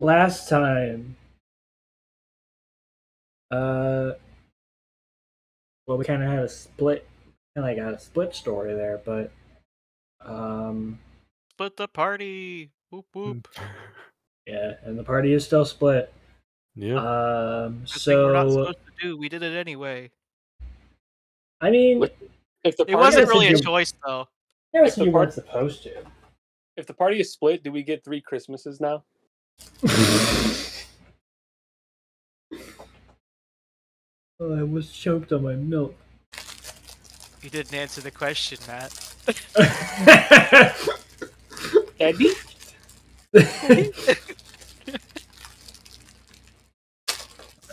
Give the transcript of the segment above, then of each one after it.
last time, uh, well, we kind of had a split, kind of like had a split story there, but um, Split the party. Whoop whoop. yeah, and the party is still split. Yeah. Um, Good thing we're not so supposed to do. We did it anyway. I mean, If the It wasn't really a you- choice though. yeah, if so the you part- weren't supposed to. if the party is split, do we get three Christmases now? oh, I was choked on my milk. You didn't answer the question, Matt. Eddie?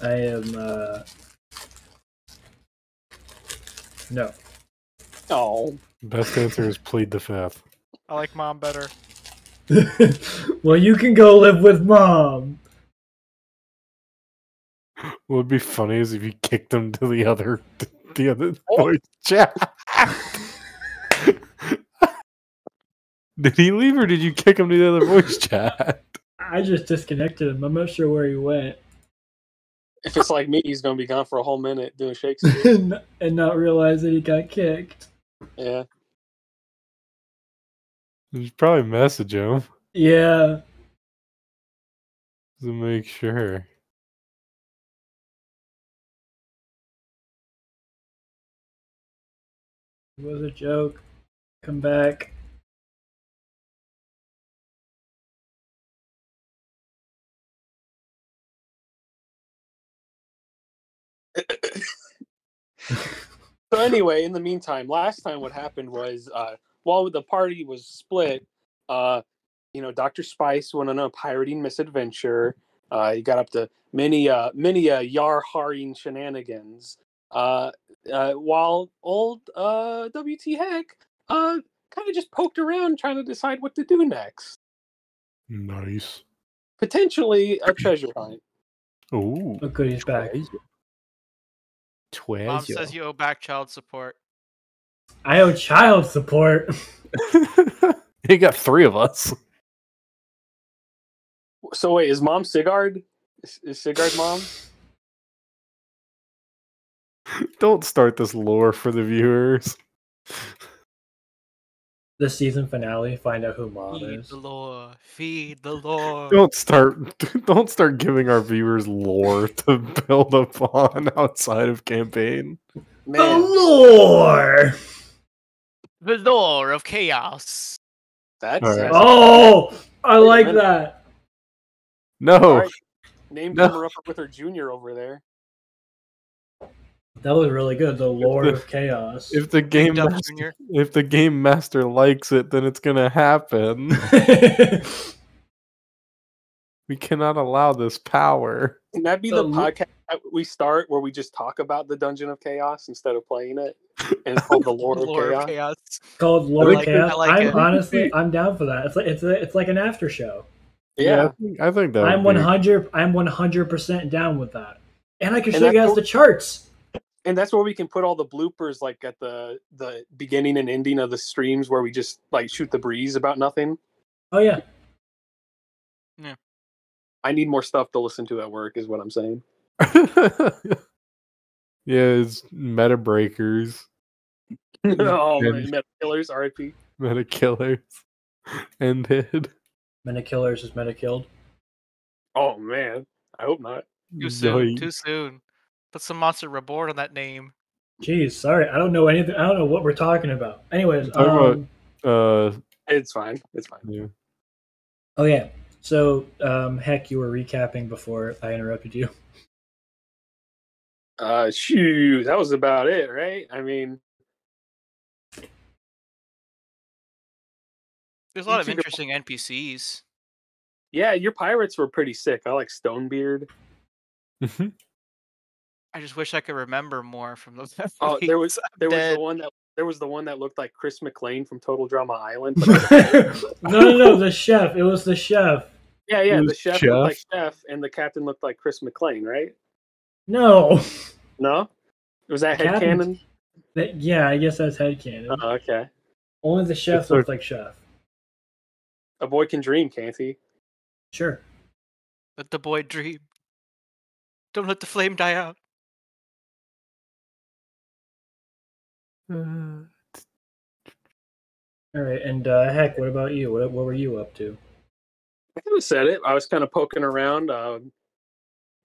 I am. uh No. Oh, Best answer is plead the fifth. I like mom better. well, you can go live with mom. What would be funny is if you kicked them to the other the other oh. voice chat. did he leave or did you kick him to the other voice chat? I just disconnected him. I'm not sure where he went, if it's like me, he's gonna be gone for a whole minute doing Shakespeare. and and not realize that he got kicked. yeah. You should probably message him Yeah. to make sure. It was a joke. Come back. So anyway, in the meantime, last time what happened was uh, while the party was split, uh, you know, Doctor Spice went on a pirating misadventure. Uh, he got up to many, uh, many uh, yar harring shenanigans. Uh, uh, while old uh, WT Heck uh, kind of just poked around trying to decide what to do next. Nice. Potentially a treasure hunt. Ooh. Look good, he's back. Treasure. Mom says you owe back child support. I owe child support. he got three of us. So wait, is mom Sigard? Is, is Sigard mom? Don't start this lore for the viewers. the season finale. Find out who mom Feed is. Feed the lore. Feed the lore. Don't start don't start giving our viewers lore to build upon outside of campaign. The lore. The lore of chaos. that's All right. Oh, I like minute. that. No. All right. Name No. drummer up with her junior over there. That was really good. The lore the- of chaos. If the game master, if the game master likes it, then it's gonna happen. We cannot allow this power. Can that be The the podcast that we start where we just talk about the Dungeon of Chaos instead of playing it? And it's called the Lord of Lore Chaos. of chaos. called Lord I of like it, Chaos. I like I'm it. honestly, I'm down for that. It's like it's a, it's like an after show. Yeah. I think, I think that. I'm would be- 100. I'm 100 percent down with that. And I can show you guys what- the charts. And that's where we can put all the bloopers like at the the beginning and ending of the streams where we just like shoot the breeze about nothing. Oh yeah yeah, I need more stuff to listen to at work is what I'm saying. yeah, it's meta breakers, oh And- man, Meta Killers, RIP. meta killers, ended. Meta Killers is Meta Killed. Oh man. I hope not. Too soon. Yoink. Too soon. Put some monster reborn on that name. Jeez, sorry, I don't know anything. I don't know what we're talking about. Anyways, Talk about- um, Uh, It's fine. It's fine. yeah. oh yeah. So, um, heck, you were recapping before I interrupted you. Uh shoot, that was about it, right? I mean There's a lot of You two interesting NPCs. yeah, your pirates were pretty sick. I like Stonebeard. I just wish I could remember more from those. Oh, there was there was dead. the one that there was the one that looked like Chris McLean from Total Drama Island. No, no, no, the chef. It was the chef. yeah, yeah, the chef, Chef? looked like Chef, and the captain looked like Chris McLean, right? No. No, was that head Captain- canon? That, yeah, I guess that's headcanon. Oh, okay. Only the chef It's a- looks like chef. A boy can dream, can't he? Sure. Let the boy dream. Don't let the flame die out. Uh, All right, and uh, heck, what about you? What what were you up to? I kind of said it. I was kind of poking around. Um,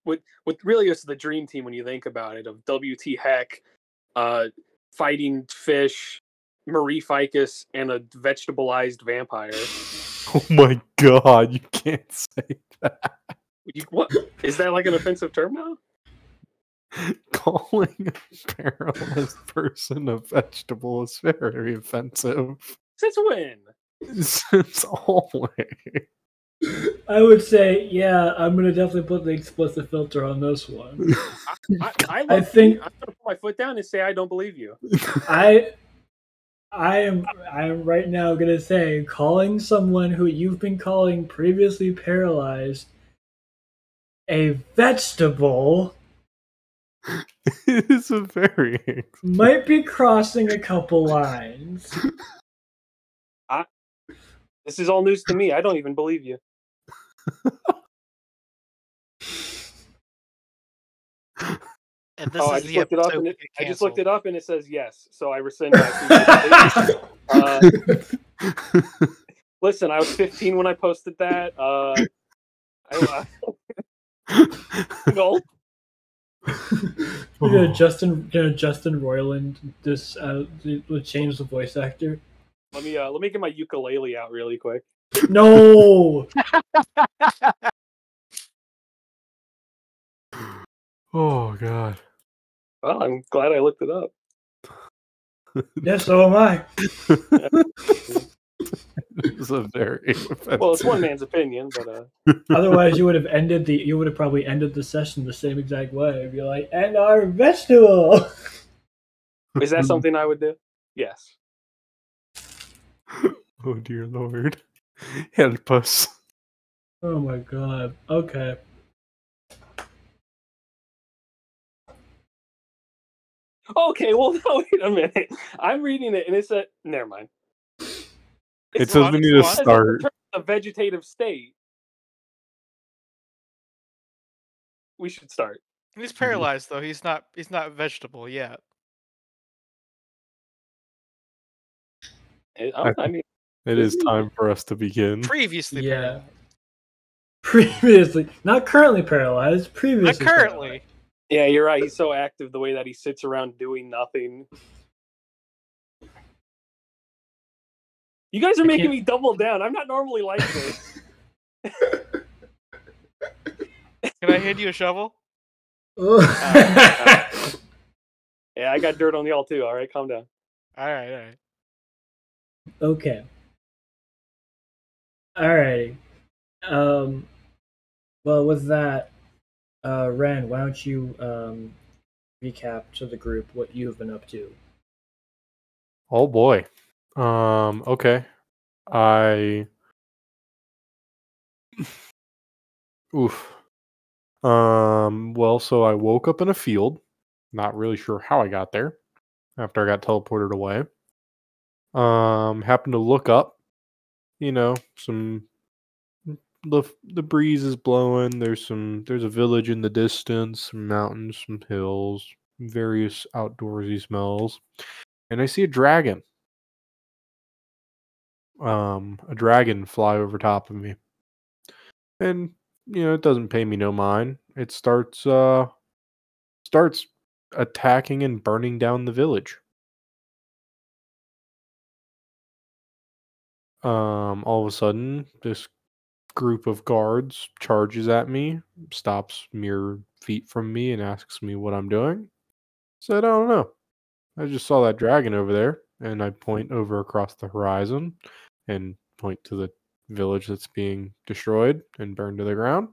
with with really is the dream team when you think about it of WT Heck, uh, fighting fish, Marie Ficus, and a vegetableized vampire. oh my god, you can't say that. You, what is that like an offensive term now? Calling a paralyzed person a vegetable is very offensive. Since when? Since always. I would say, yeah, I'm gonna definitely put the explicit filter on this one. I, I, I low-key- think- I'm gonna put my foot down and say I don't believe you. I I am I am right now gonna say calling someone who you've been calling previously paralyzed a vegetable is a very might be crossing a couple lines. I, This is all news to me. I don't even believe you. And this oh, I is just the looked it up, episode and it, I just looked it up, and it says yes. So I rescind my. uh, listen, I was 15 when I posted that. Uh, I, I, gulp. We're gonna Justin gonna Justin Roiland this uh would change the voice actor. let me uh, let me get my ukulele out really quick. No oh god. Well, I'm glad I looked it up. Yes, so am I. It is a very offensive. Well, it's one man's opinion, but uh, Otherwise you would have ended the you would have probably ended the session the same exact way. You'd Be like, and our vegetable is that something I would do? Yes. Oh dear lord. Help us. Oh my god. Okay. Okay, well, no, wait a minute. I'm reading it, and it said, never mind. It says we need to It says says it start. a vegetative state. We should start. He's paralyzed though. He's not. He's not vegetable yet. Eh, I, I- I mean, It is time for us to begin. Previously, Yeah. paralyzed. Previously not currently paralyzed, not previously currently. yeah, you're right. He's so active the way that he sits around doing nothing. You guys are I making can't- me double down. I'm not normally like this. Can I hand you a shovel? paralyzed. yeah, I got dirt on y'all too. All right, calm down. All right, all right. Okay. Alrighty. Um well with that, uh Ren, why don't you um recap to the group what you've been up to? Oh boy. Um, okay. I Oof. Um, well, so I woke up in a field. Not really sure how I got there after I got teleported away. Um, happened to look up, you know, some the the breeze is blowing. There's some there's a village in the distance, some mountains, some hills, various outdoorsy smells. And I see a dragon. Um, a dragon fly over top of me. And you know, it doesn't pay me no mind. It starts uh starts attacking and burning down the village. Um, all of a sudden, this group of guards charges at me, stops mere feet from me, and asks me what I'm doing. Said, I don't know. I just saw that dragon over there, and I point over across the horizon and point to the village that's being destroyed and burned to the ground.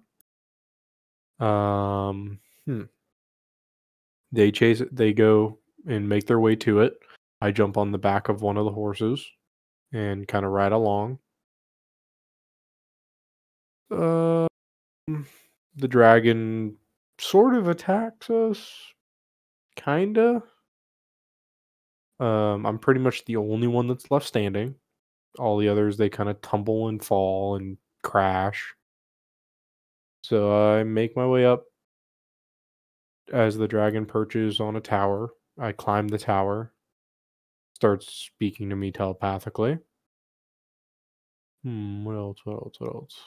Um, hmm. They chase it. They go and make their way to it. I jump on the back of one of the horses and kind of ride along. Um, the dragon sort of attacks us, kinda. Um, I'm pretty much the only one that's left standing. All the others they kind of tumble and fall and crash. So I make my way up as the dragon perches on a tower. I climb the tower, starts speaking to me telepathically. Hmm, what else? What else? What else?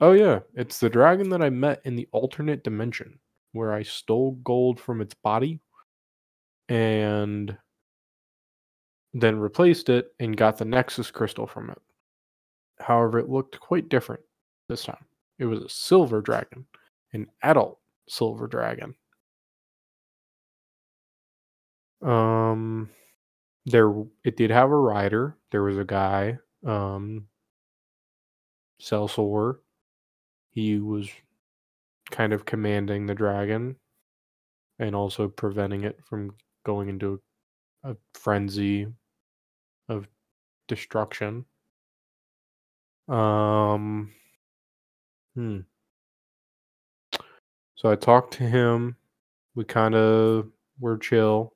Oh, yeah, it's the dragon that I met in the alternate dimension where I stole gold from its body and then replaced it and got the Nexus crystal from it. However, it looked quite different this time. It was a silver dragon, an adult silver dragon. Um, there it did have a rider. There was a guy, um, Celsor. He was kind of commanding the dragon and also preventing it from going into a frenzy of destruction. Um, hmm. So I talked to him. We kind of were chill.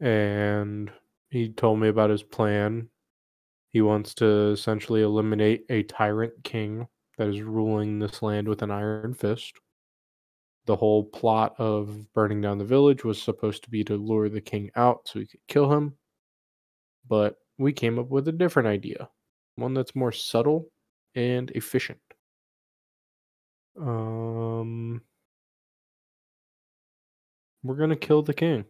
And he told me about his plan. He wants to essentially eliminate a tyrant king that is ruling this land with an iron fist. The whole plot of burning down the village was supposed to be to lure the king out so we could kill him. But we came up with a different idea, one that's more subtle and efficient. Um, we're gonna kill the king,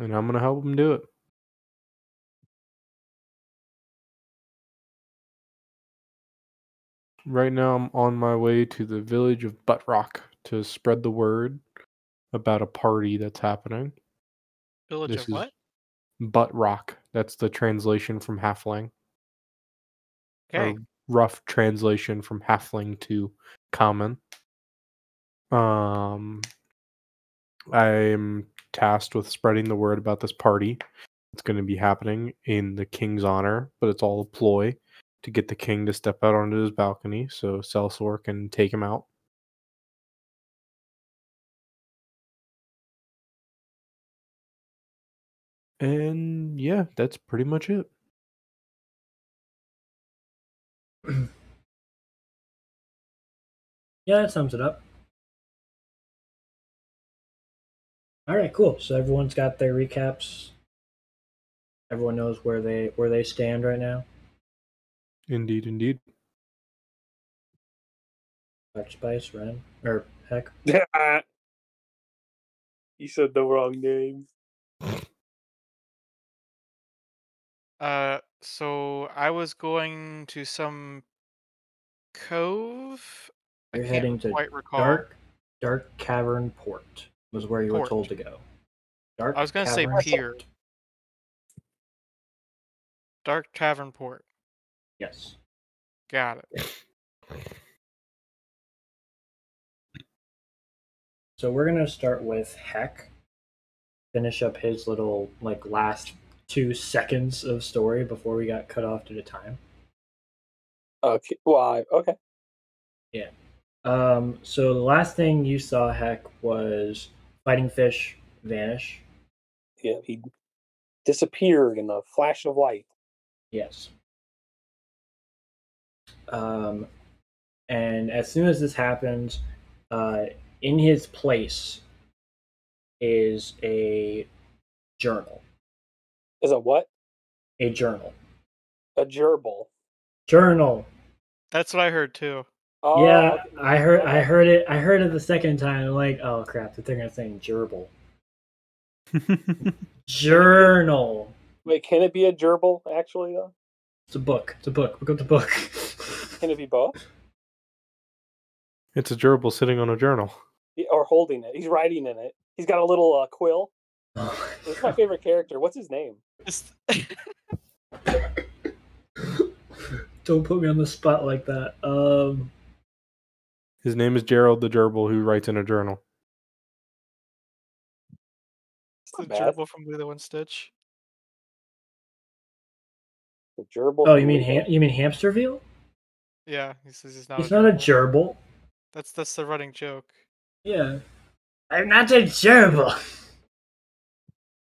and I'm gonna help him do it. Right now, I'm on my way to the village of Butt Rock to spread the word about a party that's happening. Village This of what? Butt Rock. That's the translation from Halfling. Okay. or rough translation from halfling to common. Um, I'm tasked with spreading the word about this party. It's going to be happening in the king's honor, but it's all a ploy to get the king to step out onto his balcony so Celsor can take him out. And yeah, that's pretty much it. Yeah, that sums it up. All right, cool. So everyone's got their recaps. Everyone knows where they where they stand right now. Indeed, indeed. Dr. Spice, Ren, or heck, you said the wrong name. Uh, so I was going to some cove. I You're can't heading to quite recall. Dark Dark Cavern Port was where you were told to go. Dark I was gonna say pier. Port. Dark Tavern Port. Yes. Got it. So we're gonna start with Heck. Finish up his little like last two seconds of story before we got cut off due to time. Okay. Why? Okay. Yeah. Um, so the last thing you saw, Heck, was fighting fish vanish. Yeah, he disappeared in a flash of light. Yes. Um, and as soon as this happens, uh, in his place is a journal. Is a what? A journal. A gerbil. Journal. That's what I heard too. Oh, yeah, okay. I heard. I heard it. I heard it the second time. I'm like, oh crap! They're gonna say gerbil. Journal. Wait, can it be a gerbil? Actually, though, It's a book. It's a book. Look up the book. can it be both? it's a gerbil sitting on a journal. Yeah, Or holding it? He's writing in it. He's got a little uh, quill. Oh This is my favorite character. What's his name? Don't put me on the spot like that. Um, His name is Gerald the gerbil who writes in a journal. It's the gerbil from Lilo and Stitch. The gerbil. oh, you mean Lego. ham- you mean hamsterville? Yeah, he says he's not. It's not a gerbil. gerbil. That's that's the running joke. Yeah. I'm not a gerbil.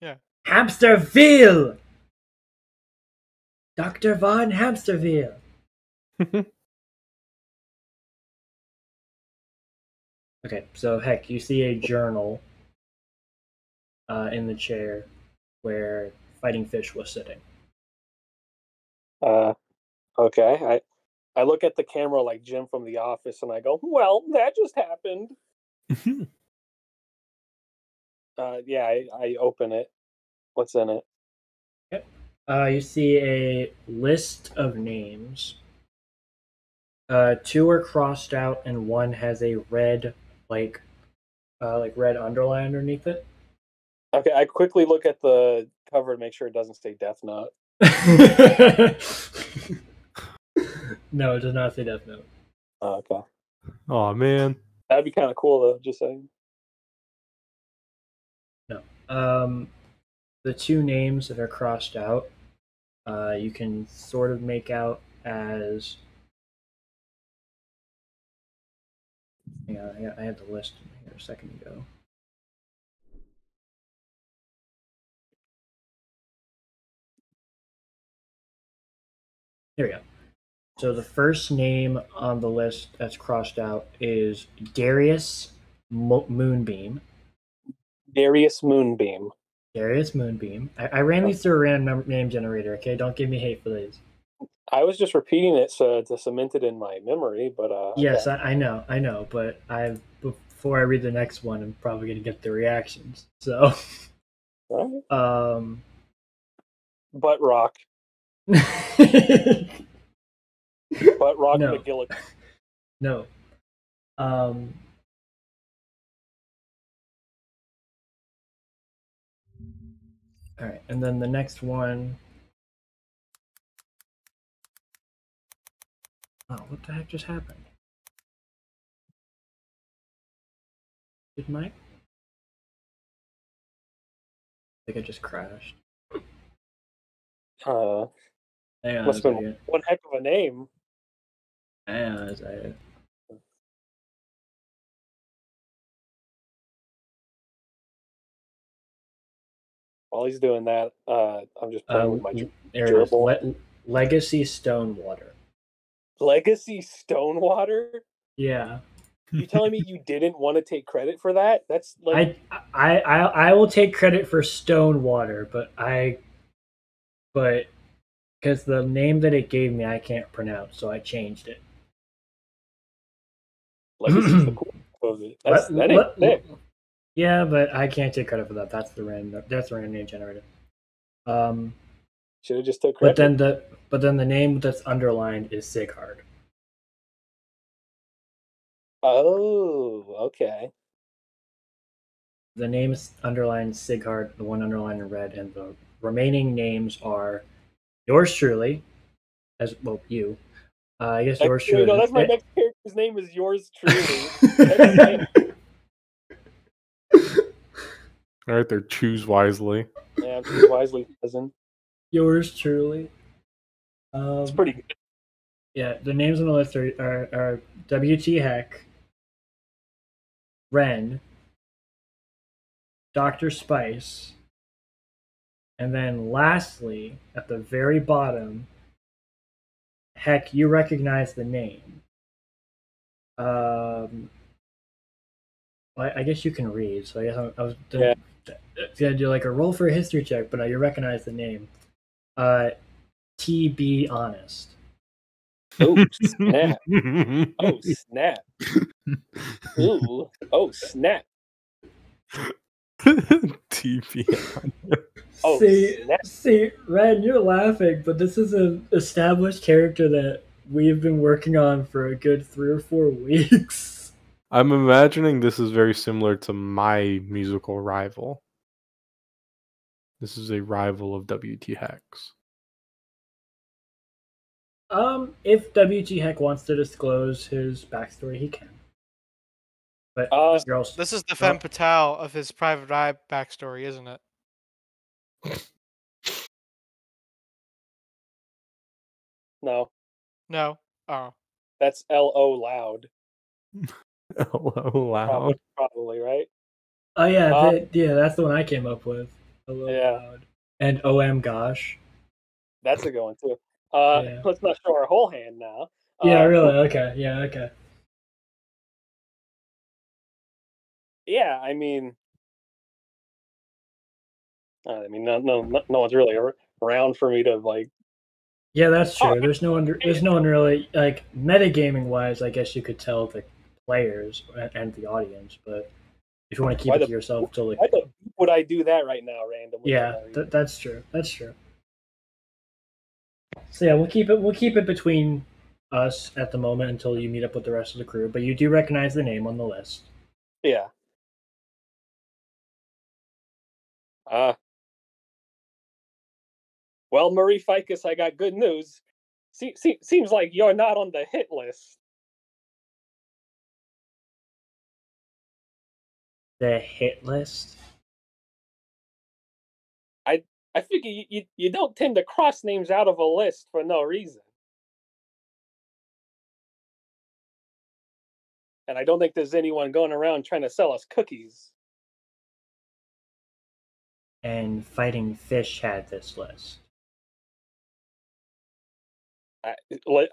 Yeah. Hamsterville. Dr. Von Hamsterville. Okay, so heck, you see a journal uh, in the chair where Fighting Fish was sitting. Uh, okay. I I look at the camera like Jim from The Office, and I go, "Well, that just happened." Uh, yeah, I, I open it. What's in it? Uh, you see a list of names. Uh, two are crossed out, and one has a red, like, uh, like red underline underneath it. Okay, I quickly look at the cover to make sure it doesn't say Death Note. no, it does not say Death Note. Oh, okay, oh man. that'd be kind of cool though. Just saying. No. Um, the two names that are crossed out, uh, you can sort of make out as. Hang on, I had- the list here a second ago. Here we go. So the first name on the list that's crossed out is Darius Mo- Moonbeam. Darius Moonbeam. Darius Moonbeam. I, I ran these through a random name generator. Okay, don't give me hate for these. I was just repeating it so to cement it in my memory, but uh, Yes, okay. I, I know, I know, but I before I read the next one, I'm probably gonna get the reactions. So, right. um, butt rock, butt rock No. McGillicuddy. no, um, all right, and then the next one. Oh, what the heck just happened? Did Mike? I think I just crashed. Uh, Hang on, must been one heck of a name. Hang on a second. While he's doing that, uh, I'm just playing Um, with my is. gerbil. Le- Legacy Stonewater. Legacy Stonewater. Yeah, You telling me you didn't want to take credit for that? That's like I, I, I, I will take credit for Stonewater, but I, but because the name that it gave me I can't pronounce, so I changed it. Legacy's the cool of it. That's, Let- that ain't let- thick. Yeah, but I can't take credit for that. That's the random. That's the random name generator. Um, Should have just took but credit. then the but then the name that's underlined is Sighard. oh, okay. The name is underlined Sighard, the one underlined in red, and the remaining names are yours truly, as well you. Uh, I guess yours truly. no, that's my next character's name is yours truly. All right there, choose wisely. yeah, I'm wisely cousin. Yours truly. Um, It's pretty good. Yeah, the names on the list are, are, are W.T. Heck, Ren, Dr. Spice, and then lastly, at the very bottom, Heck, you recognize the name. Um, well, I I guess you can read, so I guess I, I was Yeah. gonna do like a roll for a history check, but now you recognize the name. Uh, T. B. Honest. Oh snap! Oh snap! Ooh! Oh snap! TP. Oh, see, snap. see, Red, you're laughing, but this is an established character that we've been working on for a good three or four weeks. I'm imagining this is very similar to my musical rival. This is a rival of WT Heck's. Um, if WG Heck wants to disclose his backstory, he can. But Uh, you're also, This is the Oh. femme fatale of his private eye backstory, isn't it? No, No. Oh. that's L O loud. Hello, loud. Probably, probably right. oh yeah, uh, the- yeah, that's the one I came up with. Hello, Yeah. And OM Gosh. That's a good one too. Uh, Yeah. let's not show our whole hand now. Yeah, Uh, really. Okay. Yeah. Okay. yeah, I mean, I mean, no, no, no one's really around for me to like. Yeah, that's true. There's no one. There's no one really like metagaming wise. I guess you could tell the players and the audience, but if you want to keep Why it the- to yourself, till like Why the would I do that right now, randomly? yeah, for no reason? th- that's true. That's true. So yeah, we'll keep it. We'll keep it between us at the moment until you meet up with the rest of the crew. But you do recognize the name on the list. yeah. Uh, well, Marie Ficus, I got good news. Se- se- seems like you're not on the hit list. The hit list. I figure you, you, you don't tend to cross names out of a list for no reason. And I don't think there's anyone going around trying to sell us cookies. And Fighting Fish had this list. I,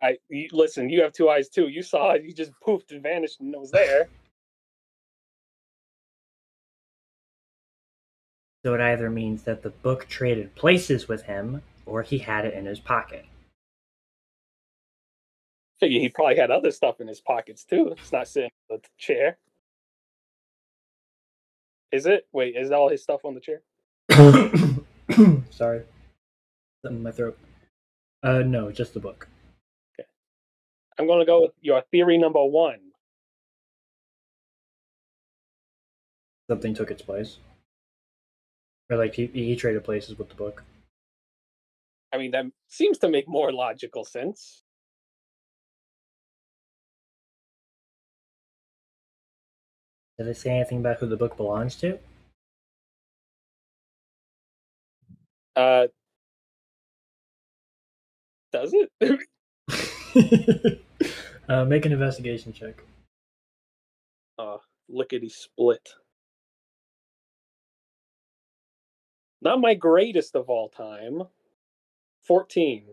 I listen. You have two eyes too. You saw it. You just poofed and vanished, and it was there. So it either means that the book traded places with him, or he had it in his pocket. Figure he probably had other stuff in his pockets too. It's not sitting on the chair. Is it? Wait, is all his stuff on the chair? Sorry. Something in my throat. Uh, no, just the book. I'm gonna go with your theory number one. Something took its place. Or like he, he traded places with the book. I mean, that seems to make more logical sense. Did it say anything about who the book belongs to? Uh, does it? uh, make an investigation check. uh, lickety split. Not my greatest of all time. 14.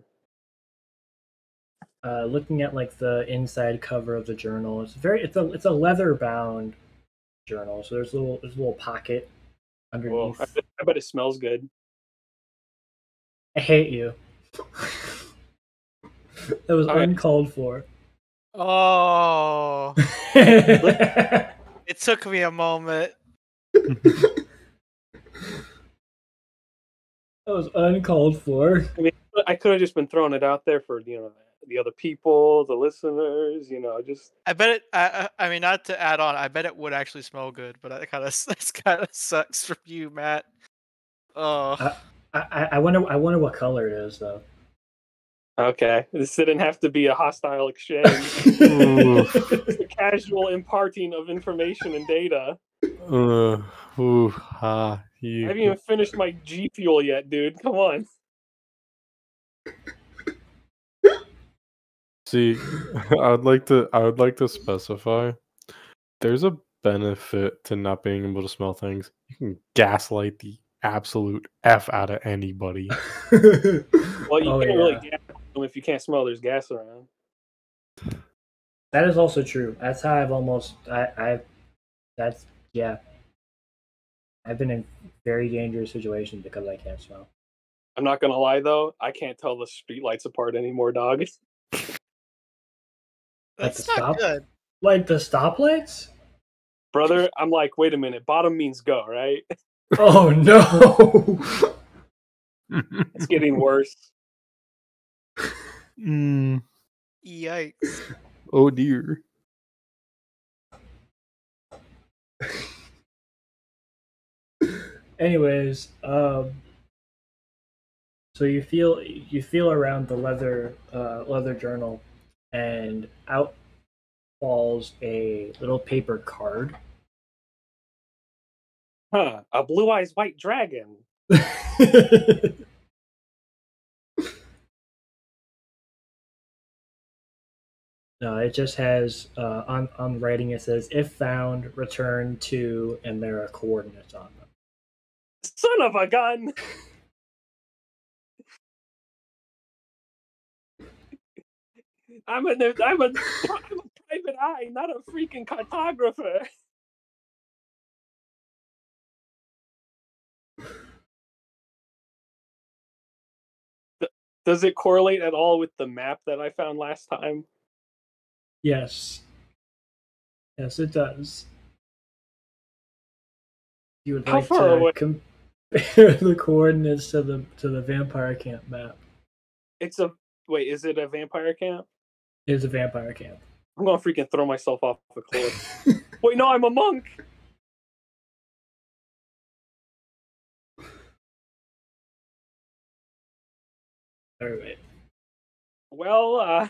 Uh, looking at like the inside cover of the journal, it's very it's a it's a leather bound journal. So there's a little there's a little pocket Well, underneath. I, bet, I bet it smells good. I hate you. that was Okay. uncalled for. Oh, it took me a moment. was uncalled for. I mean, I could have just been throwing it out there for, you know, the other people, the listeners, you know, just I bet it. I, I I mean, not to add on, I bet it would actually smell good, but that kind of that's kind of sucks for you, Matt. Oh, I, I, I wonder I wonder what color it is though. okay. This didn't have to be a hostile exchange. Oof. it's a casual imparting of information and data. Uh, ooh, ah, I haven't even finished my G Fuel yet, dude. Come on. See, I would like to. I would like to specify. There's a benefit to not being able to smell things. You can gaslight the absolute f out of anybody. Well, you Oh, can't really yeah. gas them if you can't smell there's gas around. That is also true. That's how I've almost I I that's yeah. I've been in very dangerous situations because I can't smell. I'm not gonna lie though, I can't tell the streetlights apart anymore, dog. that's the not stop? good. Like the stoplights? Brother, I'm like, wait a minute, bottom means go, right? Oh no. It's getting worse. Mm, Yikes! oh dear. Anyways, um so you feel you feel around the leather uh leather journal and out falls a little paper card. Huh. A blue eyes white dragon. No, it just has uh, on on writing. It says, "If found, return to," and there are coordinates on them. Son of a gun! I'm a, I'm a, I'm a private eye, not a freaking cartographer. Does it correlate at all with the map that I found last time? Yes. Yes, it does. You would How like to away? Com- compare the coordinates to the to the vampire camp map. It's a wait. Is it a vampire camp? It is a vampire camp. I'm gonna freaking throw myself off a cliff. wait, no, I'm a monk. All right. Wait. Well, uh,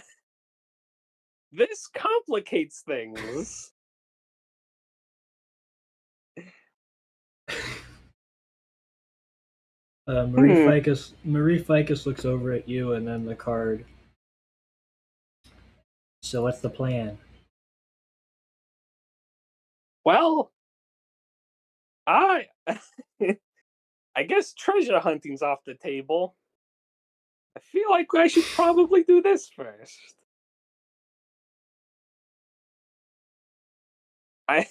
this complicates things. Uh, Marie Hmm. Ficus Marie Ficus looks over at you and then the card. So what's the plan? Well, I, I guess treasure hunting's off the table. I feel like I should probably do this first. I,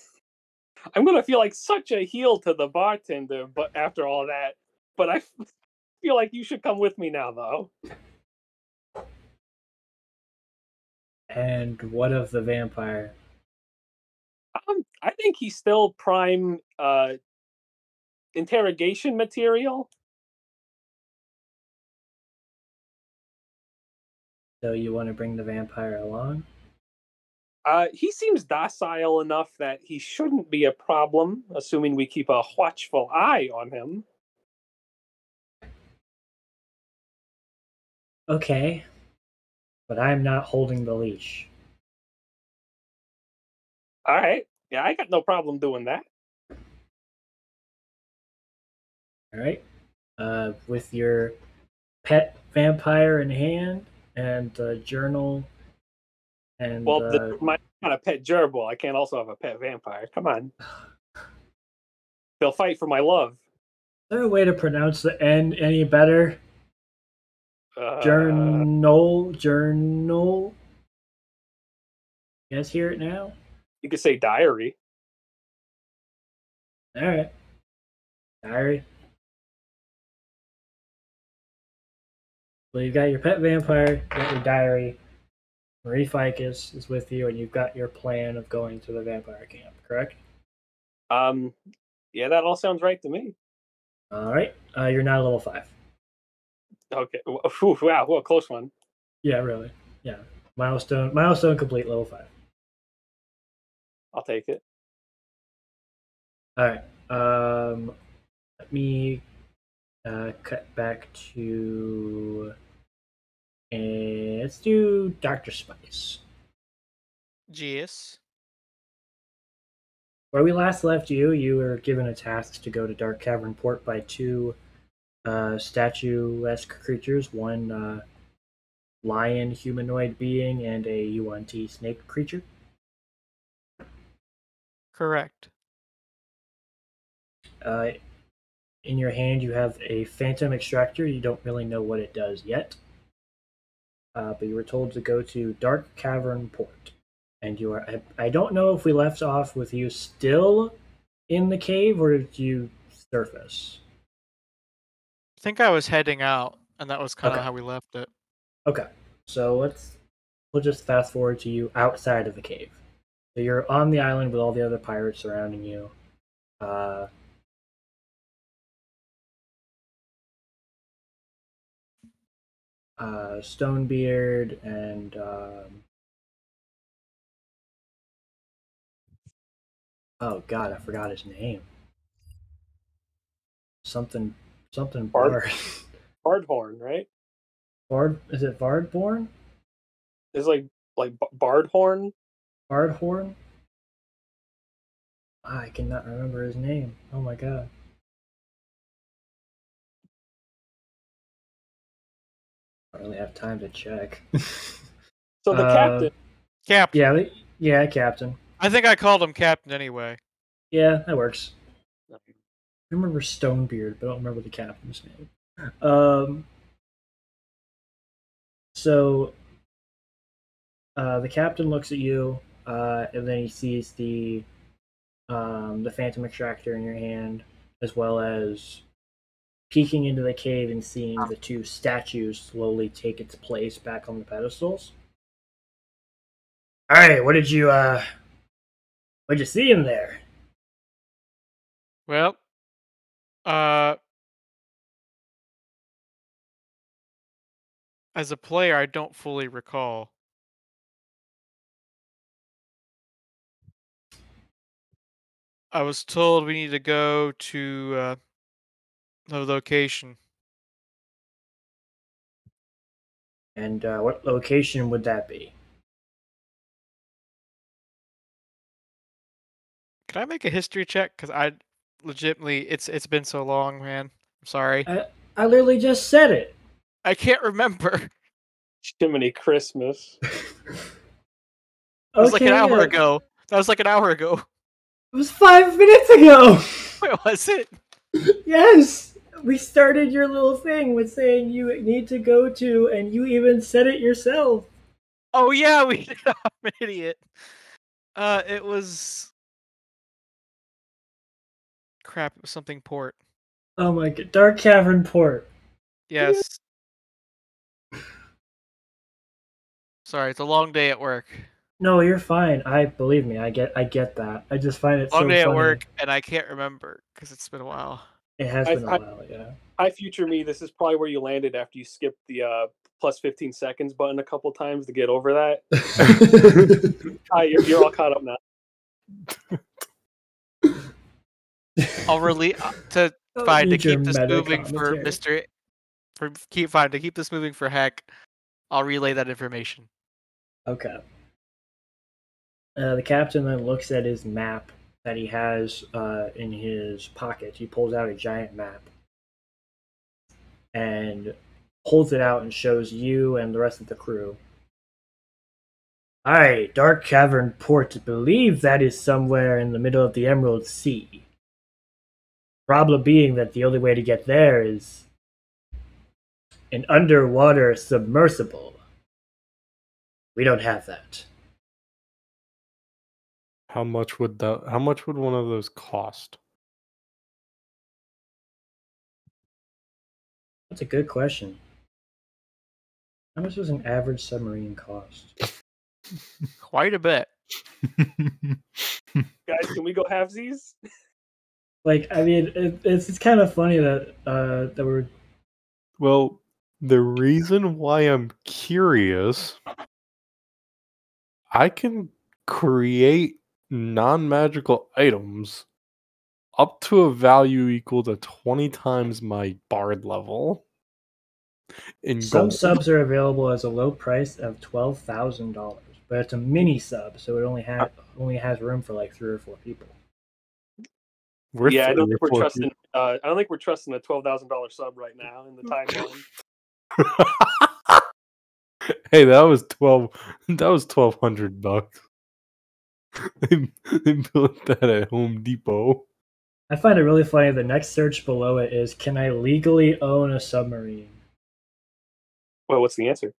I'm gonna feel like such a heel to the bartender, but after all that, but I feel like you should come with me now, though. And what of the vampire? Um, I think he's still prime uh, interrogation material. So you want to bring the vampire along? Uh, he seems docile enough that he shouldn't be a problem, assuming we keep a watchful eye on him. Okay. But I'm not holding the leash. All right. Yeah, I got no problem doing that. All right. Uh, with your pet vampire in hand and the journal and Well, uh, the, my got a pet gerbil. I can't also have a pet vampire. Come on. They'll fight for my love. is there a way to pronounce the N any better? Uh, Journal, journal. You guys hear it now? You could say diary. All right. Diary. Well, you've got your pet vampire, you got your diary. Marie Ficus is with you, and you've got your plan of going to the vampire camp, correct? Um, yeah, that all sounds right to me. All right. Uh, you're now level five. Okay. w- Whew, wow, well, close one. Yeah, really. Yeah. Milestone. Milestone complete. Level five. I'll take it. All right. Um, let me uh, cut back to. And let's do Doctor Spice. Geus. Where we last left you, you were given a task to go to Dark Cavern Port by two uh, statuesque creatures one uh, lion humanoid being and a UNT snake creature. Correct. Uh, in your hand, you have a phantom extractor. You don't really know what it does yet. Uh, but you were told to go to Dark Cavern Port. And you are. I, I don't know if we left off with you still in the cave or did you surface? I think I was heading out, and that was kind of Okay. how we left it. Okay, so let's we'll just fast forward to you outside of the cave. So you're on the island with all the other pirates surrounding you. Uh, uh, Stonebeard and um, oh god, I forgot his name. Something, something Bard? Bard. Bardhorn, right? Bard is it Bardborn? Is like like Bardhorn. Bardhorn? I cannot remember his name. Oh my god. I don't really have time to check. So the Uh, captain. Captain. yeah, yeah, Captain. I think I called him Captain anyway. Yeah, that works. I remember Stonebeard, but I don't remember the captain's name. Um, so uh, the captain looks at you, uh, and then he sees the um, the phantom extractor in your hand, as well as peeking into the cave and seeing the two statues slowly take its place back on the pedestals. All right, what did you uh, what did you see in there? Well, uh, as a player, I don't fully recall. I was told we need to go to uh, the location. And uh, what location would that be? Can I make a history check? Because I legitimately, it's it's been so long, man. I'm sorry. I, I literally just said it. I can't remember. Chimney Christmas. That was like an hour uh, ago. That was like an hour ago. It was five minutes ago. Wait, was it? yes, we started your little thing with saying you need to go to, and you even said it yourself. Oh yeah, we did. I'm an idiot. Uh, it was crap. It was something port. Oh my god, Dark Cavern Port. Yes. Sorry, it's a long day at work. No, you're fine. I believe me. I get. I get that. I just find it Long so day funny. at work, and I can't remember because it's been a while. It has I- been a I- while. Yeah. Hi, future me. This is probably where you landed after you skipped the uh, plus 15 seconds button a couple times to get over that. Hi, you're, you're all caught up now. I'll release to Don't fine to keep this moving for. Mister. For keep fine to keep this moving for Heck. I'll relay that information. Okay. Uh, the captain then looks at his map that he has uh, in his pocket. He pulls out a giant map and holds it out and shows you and the rest of the crew. Alright, Dark Cavern Port. Believe that is somewhere in the middle of the Emerald Sea. Problem being that the only way to get there is an underwater submersible. We don't have that. How much would that? How much would one of those cost? That's a good question. How much does an average submarine cost? Quite a bit. Guys, can we go halvesies? Like, I mean, it, it's it's kind of funny that uh that we're Well, the reason why I'm curious, I can create non magical items up to a value equal to 20 times my bard level. In some gold. subs are available as a low price of twelve thousand dollars, but it's a mini sub, so it only has only has room for like three or four people. We're yeah, I don't think we're trusting. Uh, I don't think we're trusting a twelve thousand dollars sub right now in the timeline. hey, that was twelve. That was twelve hundred bucks. they, they built that at Home Depot. I find it really funny. The next search below it is, "Can I legally own a submarine?" well, what's the answer?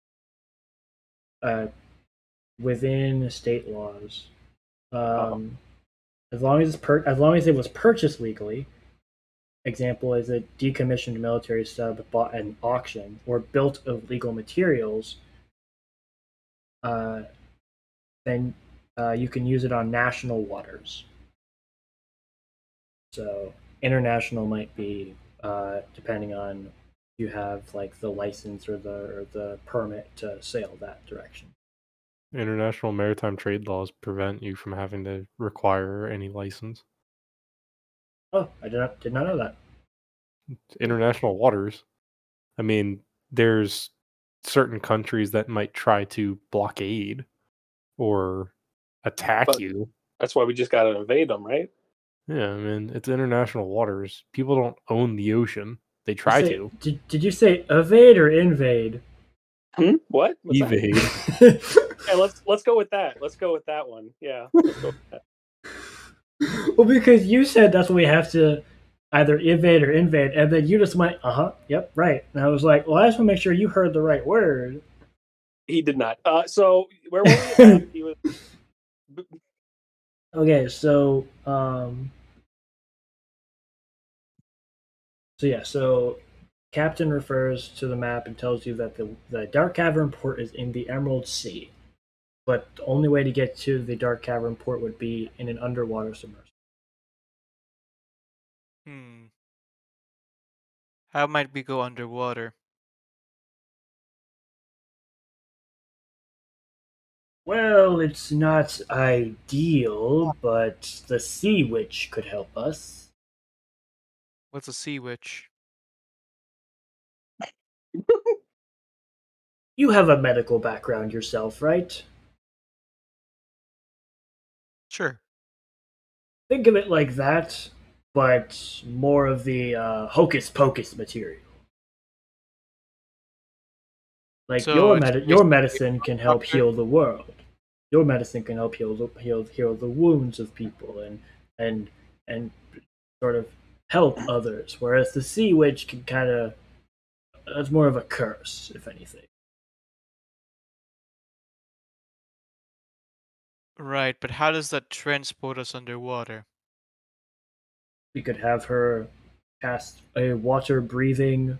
uh, within state laws. Um, As long as per- as long as it was purchased legally. Example is a decommissioned military sub bought at an auction or built of legal materials. Uh, then uh, you can use it on national waters. So international might be uh, depending on you have like the license or the or the permit to sail that direction. International maritime trade laws prevent you from having to require any license. Oh, I did not did not know that. International waters. I mean, there's certain countries that might try to blockade or attack But- you. That's why we just got to invade them, right? Yeah, I mean, it's international waters. People don't own the ocean. They try Say- to. Did, did you say evade or invade? Hmm? What? What's? Evade. Yeah, let's let's go with that. Let's go with that one. Yeah. Let's go with that. well, because you said that's what we have to either invade or invade, and then you just went, uh huh, yep, right. And I was like, well, I just want to make sure you heard the right word. He did not. Uh, so where were we? He was. Okay, so um, So yeah, so Captain refers to the map and tells you that the, the Dark Cavern port is in the Emerald Sea. But the only way to get to the Dark Cavern port would be in an underwater submersible. Hmm. How might we go underwater? Well, it's not ideal, but the Sea Witch could help us. What's a sea witch? You have a medical background yourself, right? Sure. Think of it like that, but more of the uh, hocus pocus material. Like So your med- your medicine can help heal the world. Your medicine can help heal the heal heal the wounds of people and and and sort of help others. Whereas the sea witch can kind of that's more of a curse, if anything. Right, but how does that transport us underwater? we could have her cast a water breathing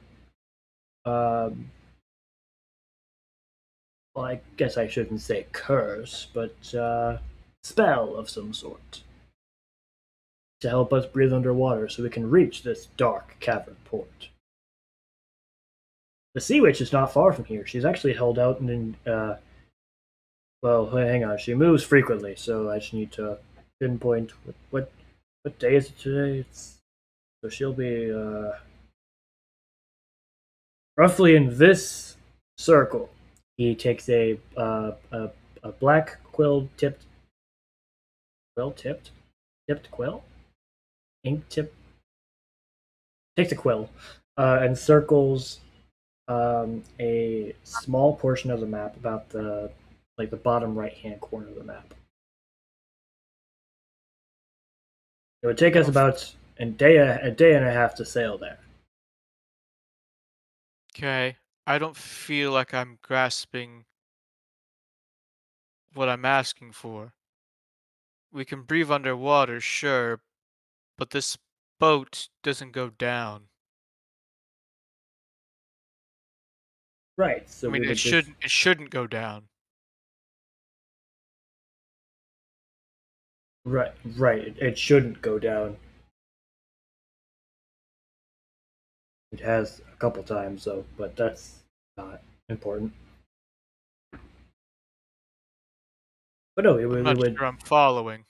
um well i guess i shouldn't say curse but uh spell of some sort to help us breathe underwater so we can reach this dark cavern port the sea witch is not far from here she's actually held out in uh well hang on. She moves frequently so i just need to pinpoint what what, what day is it today? It's so she'll be uh, roughly in this circle. He takes a uh, a, a black quill tipped quill tipped tipped quill? Ink tip takes a quill uh, and circles um, a small portion of the map about the like the bottom right hand corner of the map. It would take us about a day a day and a half to sail there. Okay. I don't feel like I'm grasping what I'm asking for. We can breathe underwater, sure, but this boat doesn't go down. Right. So I mean, it would just- shouldn't. It shouldn't go down. Right, right. It, it shouldn't go down. It has a couple times though, but that's not important. But no, we we not would sure I'm following.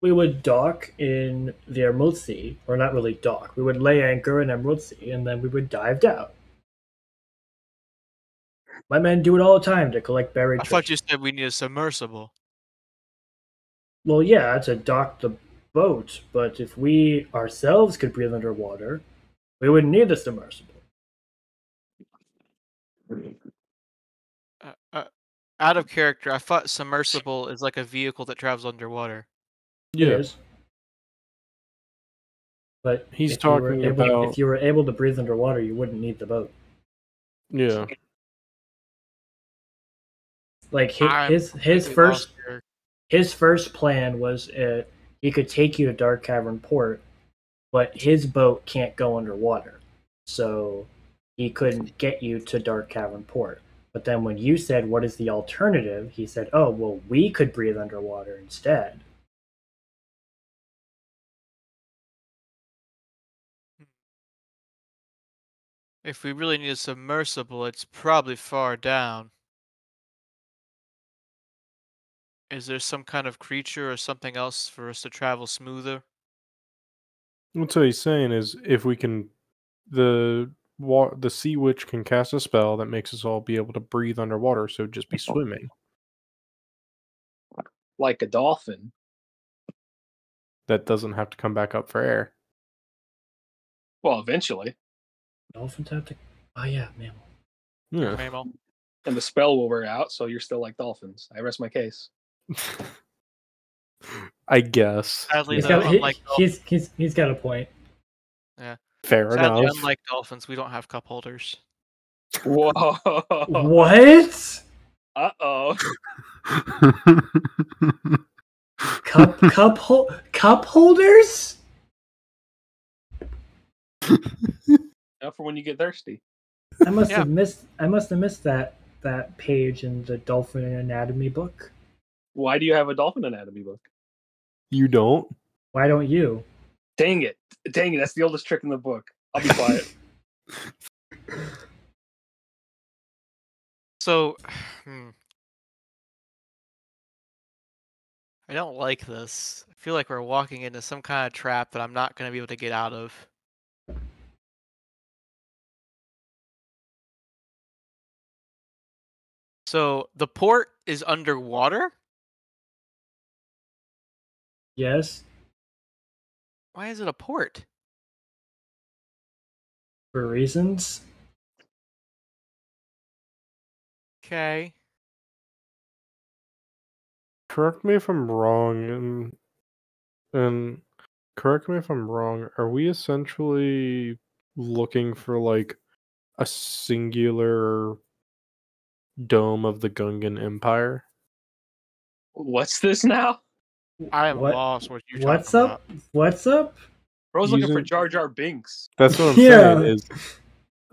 we would dock in the Emerald Sea, or not really dock. We would lay anchor in Emerald Sea, and then we would dive down. My men do it all the time to collect buried I treasure. thought you said we need a submersible. Well, yeah, to dock the boat, but if we ourselves could breathe underwater, we wouldn't need the submersible. Uh, uh, out of character, I thought submersible is like a vehicle that travels underwater. It Yeah. But He's if you were talking able, about- if you were able to breathe underwater, you wouldn't need the boat. Yeah. Like his I'm his, his first lost here. His first plan was uh, he could take you to Dark Cavern Port, but his boat can't go underwater, so he couldn't get you to Dark Cavern Port. But then when you said, "What is the alternative?" he said, "Oh, well, we could breathe underwater instead." If we really need a submersible, it's probably far down. Is there some kind of creature or something else for us to travel smoother? What's what he's saying is if we can, the wa- the sea witch can cast a spell that makes us all be able to breathe underwater, so just be swimming. like a dolphin. That doesn't have to come back up for air. Well, eventually, Dolphins have to. Oh yeah, mammal. Yeah. Mammal? and the spell will wear out, so you're still like dolphins. I rest my case. I guess. Sadly, He's though, got, he- unlike, dol- he's, he's, he's got a point. Yeah. Fair sadly, enough. unlike dolphins, we don't have cup holders. Whoa! What? Uh oh. Cup cup hol- cup holders? Now for when you get thirsty. I must Yeah. have missed. I must have missed that that page in the dolphin anatomy book. Why do you have a dolphin anatomy book? You don't? Why don't you? Dang it. Dang it. That's the oldest trick in the book. I'll be quiet. So, hmm. I don't like this. I feel like we're walking into some kind of trap that I'm not going to be able to get out of. So, the port is underwater? Yes, Why is it a port? for reasons. Okay. Correct me if I'm wrong, and and correct me if I'm wrong. Are we essentially looking for like a singular dome of the Gungan Empire? What's this now? I am What- lost what you're What's talking up? What's up? Bro's looking for Using- Jar Jar Binks. That's what I'm Yeah. saying. Is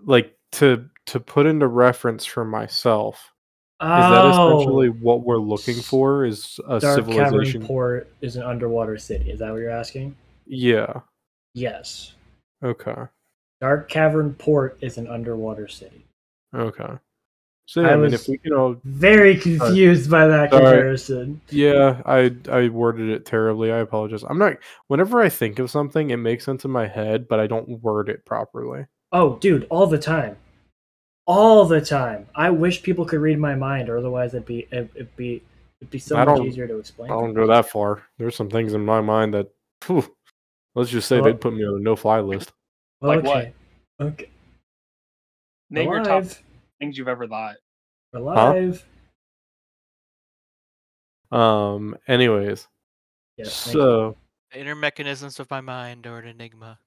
like to to put into reference for myself. Oh. Is that oh. essentially what we're looking for? Is a Oh. Dark civilization? Cavern Port is an underwater city. Is that what you're asking? Yeah. Yes. Okay. Dark Cavern Port is an underwater city. Okay. So yeah, I I, mean, was- if we can all, Very confused by that Sorry. comparison. yeah, I I worded it terribly. I apologize. I'm not. Whenever I think of something, it makes sense in my head, but I don't word it properly. Oh, dude, all the time. All the time. I wish people could read my mind, or otherwise it'd be it, it'd be it'd be so much easier to explain. I don't go that far. There's some things in my mind that, phew, let's just say Well- they'd put me on a no-fly list. Like okay. Okay. Name your top Alive. Things you've ever thought. Alive. Um. Anyways, Yes. so. The inner mechanisms of my mind are an enigma.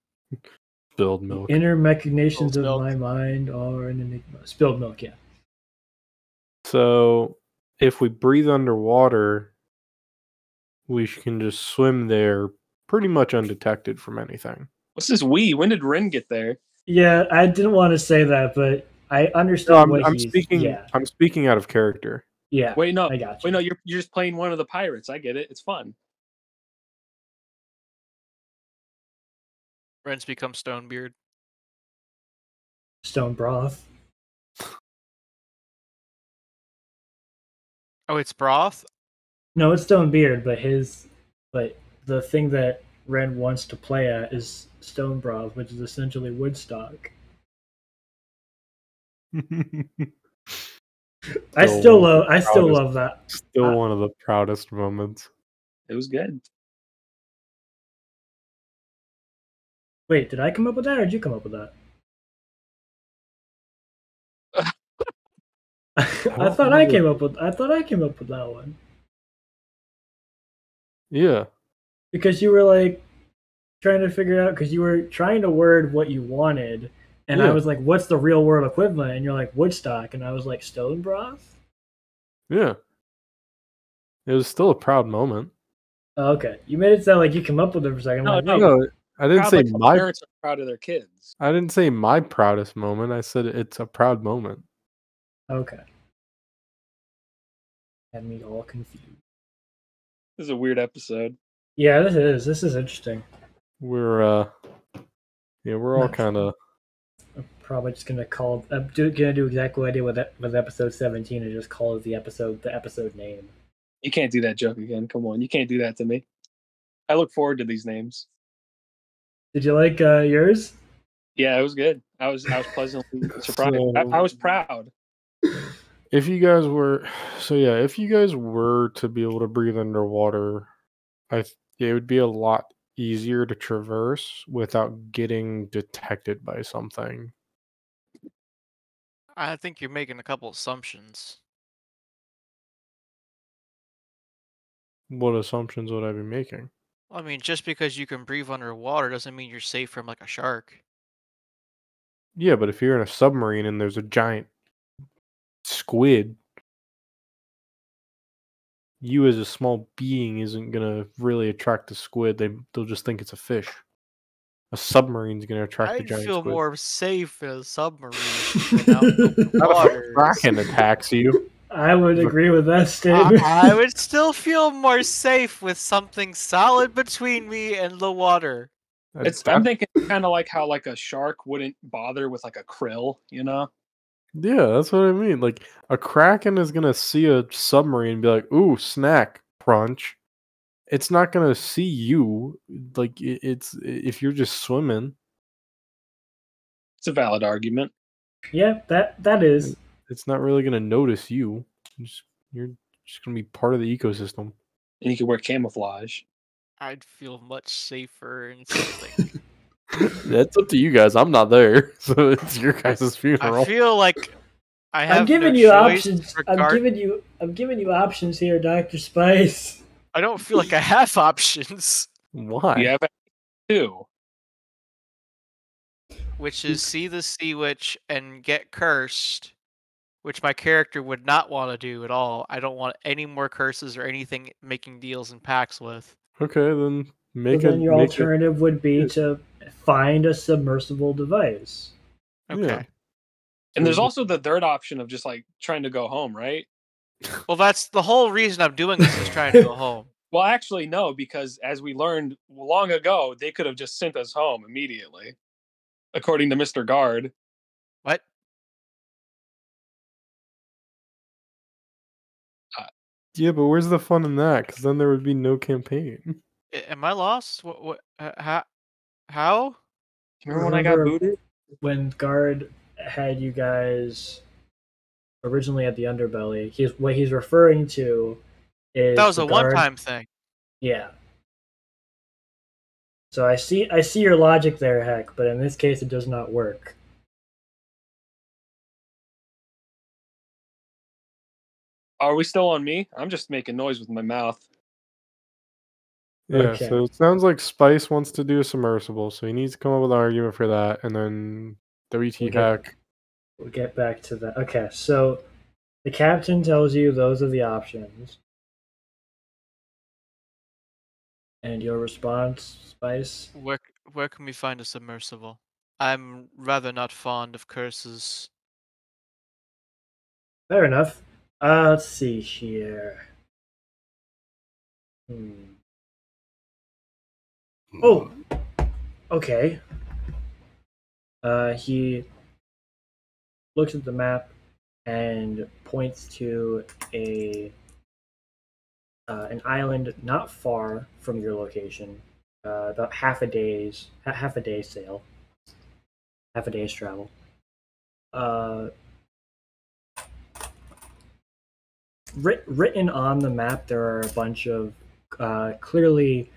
spilled milk. Inner machinations of Spilled my mind are an enigma. Spilled milk, yeah. So if we breathe underwater, we can just swim there pretty much undetected from anything. What's this we? When did Ren get there? Yeah, I didn't want to say that, but I understand No, I'm, what I'm he's speaking. Yeah, I'm speaking out of character. yeah. Wait, no. I got you. Wait, no, you're you're just playing one of the pirates. I get it. It's fun. Ren's become Stonebeard. Stone broth. Oh, it's broth? No, it's Stone Beard, but his, but the thing that Ren wants to play at is Stone Broth, which is essentially Woodstock. I Still still one of love. I still proudest- love that. Still I- one of the proudest moments. It was good. Wait, did I come up with that, or did you come up with that? I don't thought I know. came up with. I thought I came up with that one Yeah. because you were like trying to figure out because you were trying to word what you wanted, and I was like, "What's the real world equivalent?" And you're like, "Woodstock," and I was like, "Stone broth." Yeah. It was still a proud moment. Oh, okay, you made it sound like you came up with it for a second. I'm No, like, no. No, I didn't Proud say like my. parents are proud of their kids. I didn't say my proudest moment. I said it's a proud moment. Okay. Had me all confused. This is a weird episode. Yeah, this is. This is interesting. We're uh, yeah, we're all Nice. kind of I'm probably just gonna call. I'm do, gonna do exactly what I did with with episode 17 and just call it the episode the episode name. You can't do that joke again. Come on, you can't do that to me. I look forward to these names. Did you like uh, yours? Yeah, it was good. I was I was pleasantly surprised. I, I was proud. If you guys were, so yeah, if you guys were to be able to breathe underwater, I it would be a lot easier to traverse without getting detected by something. I think you're making a couple assumptions. What assumptions would I be making? I mean, just because you can breathe underwater doesn't mean you're safe from like a shark. Yeah, but if you're in a submarine and there's a giant squid, you as a small being isn't gonna really attract the squid. They they'll just think it's a fish. A submarine's going to attract the I'd giant feel squid. more safe in a submarine than out in the Not if a kraken attacks you. I would agree with that statement. I, I would still feel more safe with something solid between me and the water. It's I'm thinking kind of like how like a shark wouldn't bother with like a krill, you know? Yeah, that's what I mean. Like a kraken is gonna see a submarine and be like, "Ooh, snack, crunch." It's not gonna see you. Like it, it's if you're just swimming, It's a valid argument. yeah, that that is. it's not really gonna notice you. You're just, you're just gonna be part of the ecosystem. And you can wear camouflage. I'd feel much safer in something. That's up to you guys. I'm not there, so it's your guys' funeral. I feel like I have I'm giving no you choice options. I'm giving you. I'm giving you options here, Doctor Spice. I don't feel like I have options, Why? You have two. which is see the sea witch and get cursed, which my character would not want to do at all. I don't want any more curses or anything making deals and pacts with. Okay, then So make then it. your Make it alternative would be Yeah. to find a submersible device. Okay. Yeah. And there's also the third option of just like trying to go home, right? Well, that's the whole reason I'm doing this is trying to go home. Well, actually, no, because as we learned long ago, they could have just sent us home immediately, according to Mr. Guard. What? Yeah, but where's the fun in that? Because then there would be no campaign. Am I lost? What? What? uh, How? How? Remember when I got booted? When Guard had you guys originally at the underbelly, he's what he's referring to is That was a guard- one-time thing. Yeah. So I see I see your logic there, Heck, but in this case it does not work. Are we still on me? I'm just making noise with my mouth. Yeah, Okay. so it sounds like Spice wants to do a submersible, so he needs to come up with an argument for that, and then WT Okay. Heck. We'll get back to that. Okay, so the captain tells you those are the options. And your response, Spice? Where where can we find a submersible? I'm rather not fond of curses. Fair enough. Uh, let's see here. Hmm. Oh, okay. Uh, he looks at the map and points to a uh, an island not far from your location, uh, about half a day's half a day's sail, half a day's travel. Uh, writ- written on the map, there are a bunch of uh, clearly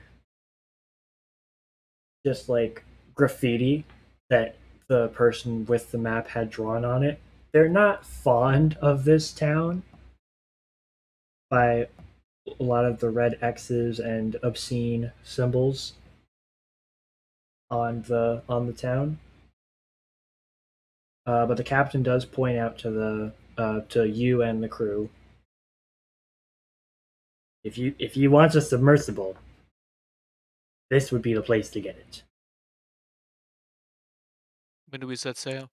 just like graffiti that the person with the map had drawn on it. They're not fond of this town by a lot of the red X's and obscene symbols on the on the town. Uh, but the captain does point out to the uh, to you and the crew if you if you want a submersible, this would be the place to get it. When do we set sail?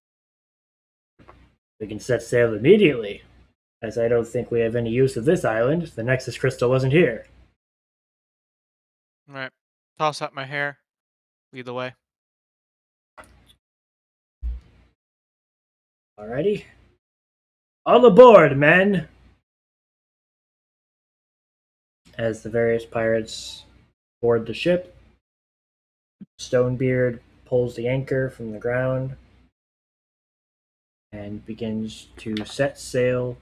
We can set sail immediately, as I don't think we have any use of this island. The Nexus crystal wasn't here. All right. Toss out my hair. Lead the way. Alrighty. All aboard, men! As the various pirates board the ship, Stonebeard pulls the anchor from the ground and begins to set sail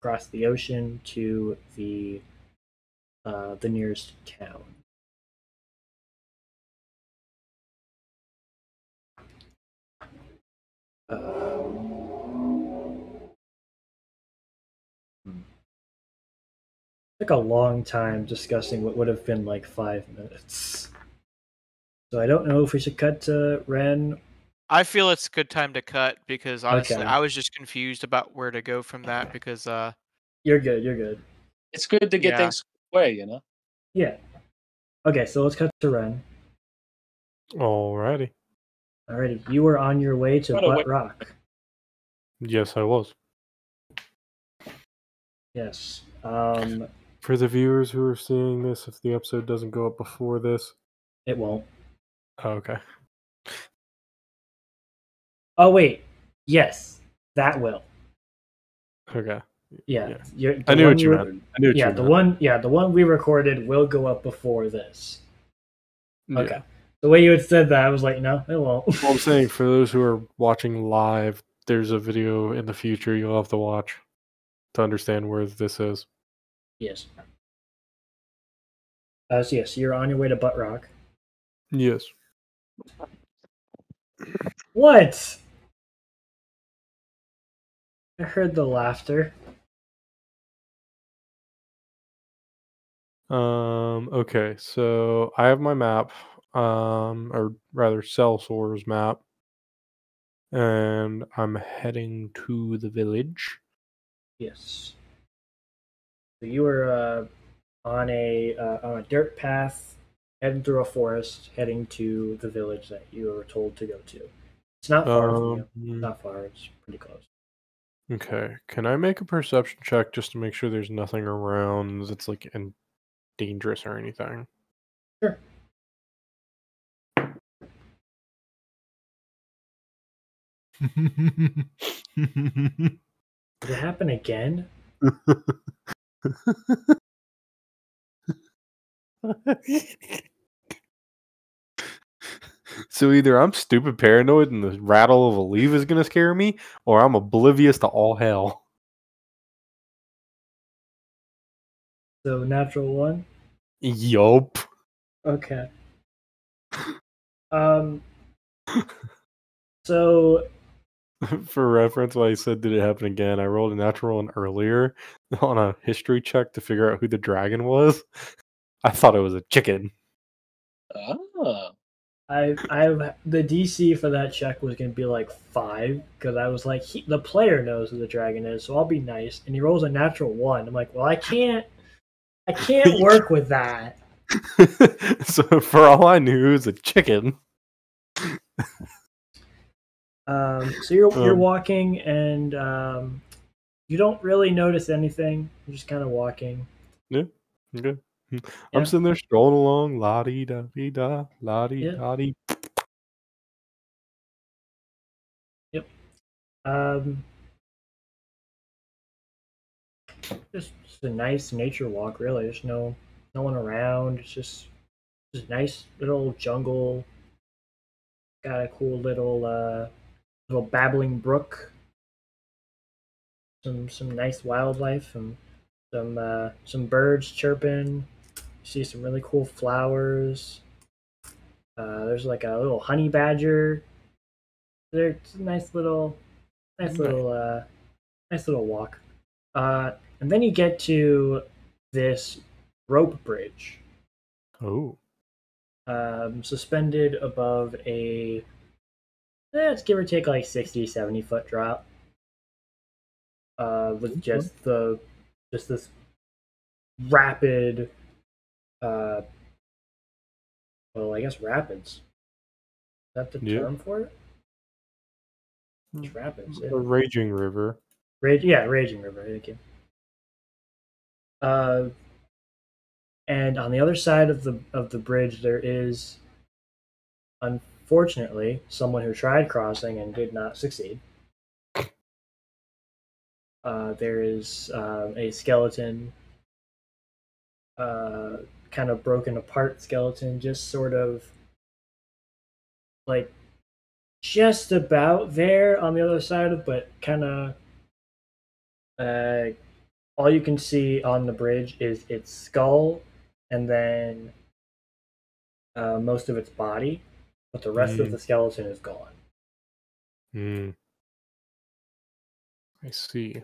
across the ocean to the uh, the nearest town. Um, took a long time discussing what would have been like five minutes. So I don't know if we should cut to Ren. I feel it's a good time to cut because honestly, Okay. I was just confused about where to go from that because uh You're good. You're good. It's good to get Yeah. things away, you know? Yeah. Okay, so let's cut to Ren. Alrighty. Alrighty, you were on your way to By way- Butt Rock. Yes, I was. Yes. Um, For the viewers who are seeing this, if the episode doesn't go up before this, it won't. Oh, okay. Oh wait, yes, that will. Okay. Yeah, Yeah. I knew what you meant. I knew what Yeah, you the meant. one. Yeah, the one we recorded will go up before this. Yeah. Okay. The way you had said that, I was like, no, it won't. Well, I'm saying for those who are watching live, there's a video in the future you'll have to watch to understand where this is. yes. Uh, so yes, you're on your way to Butt Rock. Yes. What? I heard the laughter. Um. Okay. So I have my map, um, or rather, Celsor's map, and I'm heading to the village. Yes. So you were uh, on a uh, on a dirt path, heading through a forest, heading to the village that you were told to go to. It's not far from you. Um, Not far. It's pretty close. okay. Can I make a perception check just to make sure there's nothing around that's like in dangerous or anything? Sure. Did it happen again? so either I'm stupid paranoid and the rattle of a leaf is gonna scare me, or I'm oblivious to all hell. So natural one. Yup. Okay. Um. So For reference, when I said did it happen again, I rolled a natural one earlier on a history check to figure out who the dragon was. I thought it was a chicken. Ah. I I the DC for that check was gonna be like five because I was like he, the player knows who the dragon is, so I'll be nice. And he rolls a natural one. I'm like, well, I can't, I can't work with that. so for all I knew, it was a chicken. Um, so you're you're Um. walking and um, you don't really notice anything. You're just kind of walking. Yeah. Okay. Yeah. I'm sitting there strolling along, la di da di da, la di da di. Um, just, just a nice nature walk, really. There's no no one around. It's just just a nice little jungle. Got a cool little uh little babbling brook. Some some nice wildlife and some uh, some birds chirping. See some really cool flowers. Uh, there's like a little honey badger. There's a nice little nice little uh nice little walk. Uh and then you get to this rope bridge Oh. um, suspended above a eh, let's give or take like 60 70 foot drop uh, with just the just this rapid uh, well i guess rapids is that the Yeah. term for it it's rapids yeah. A raging river. Rage, yeah, raging river. Thank you. Uh, and on the other side of the of the bridge, there is, unfortunately, someone who tried crossing and did not succeed. Uh, there is um, a skeleton, uh, kind of broken apart skeleton, just sort of like just about there on the other side of, but kind of uh, all you can see on the bridge is its skull and then uh, most of its body, but the rest of Mm. the skeleton is gone. Hmm. I see.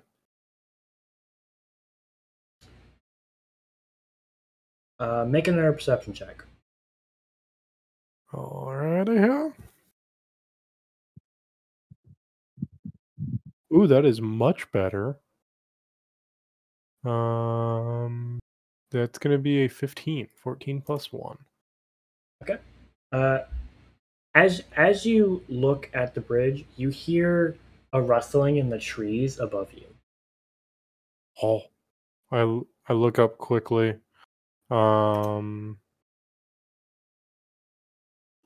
Uh, make another perception check. Alrighty, yeah. Ooh, that is much better. Um, that's gonna be a 15. 14 plus one. Okay. Uh, as as you look at the bridge, you hear a rustling in the trees above you. Oh, I I look up quickly. Um,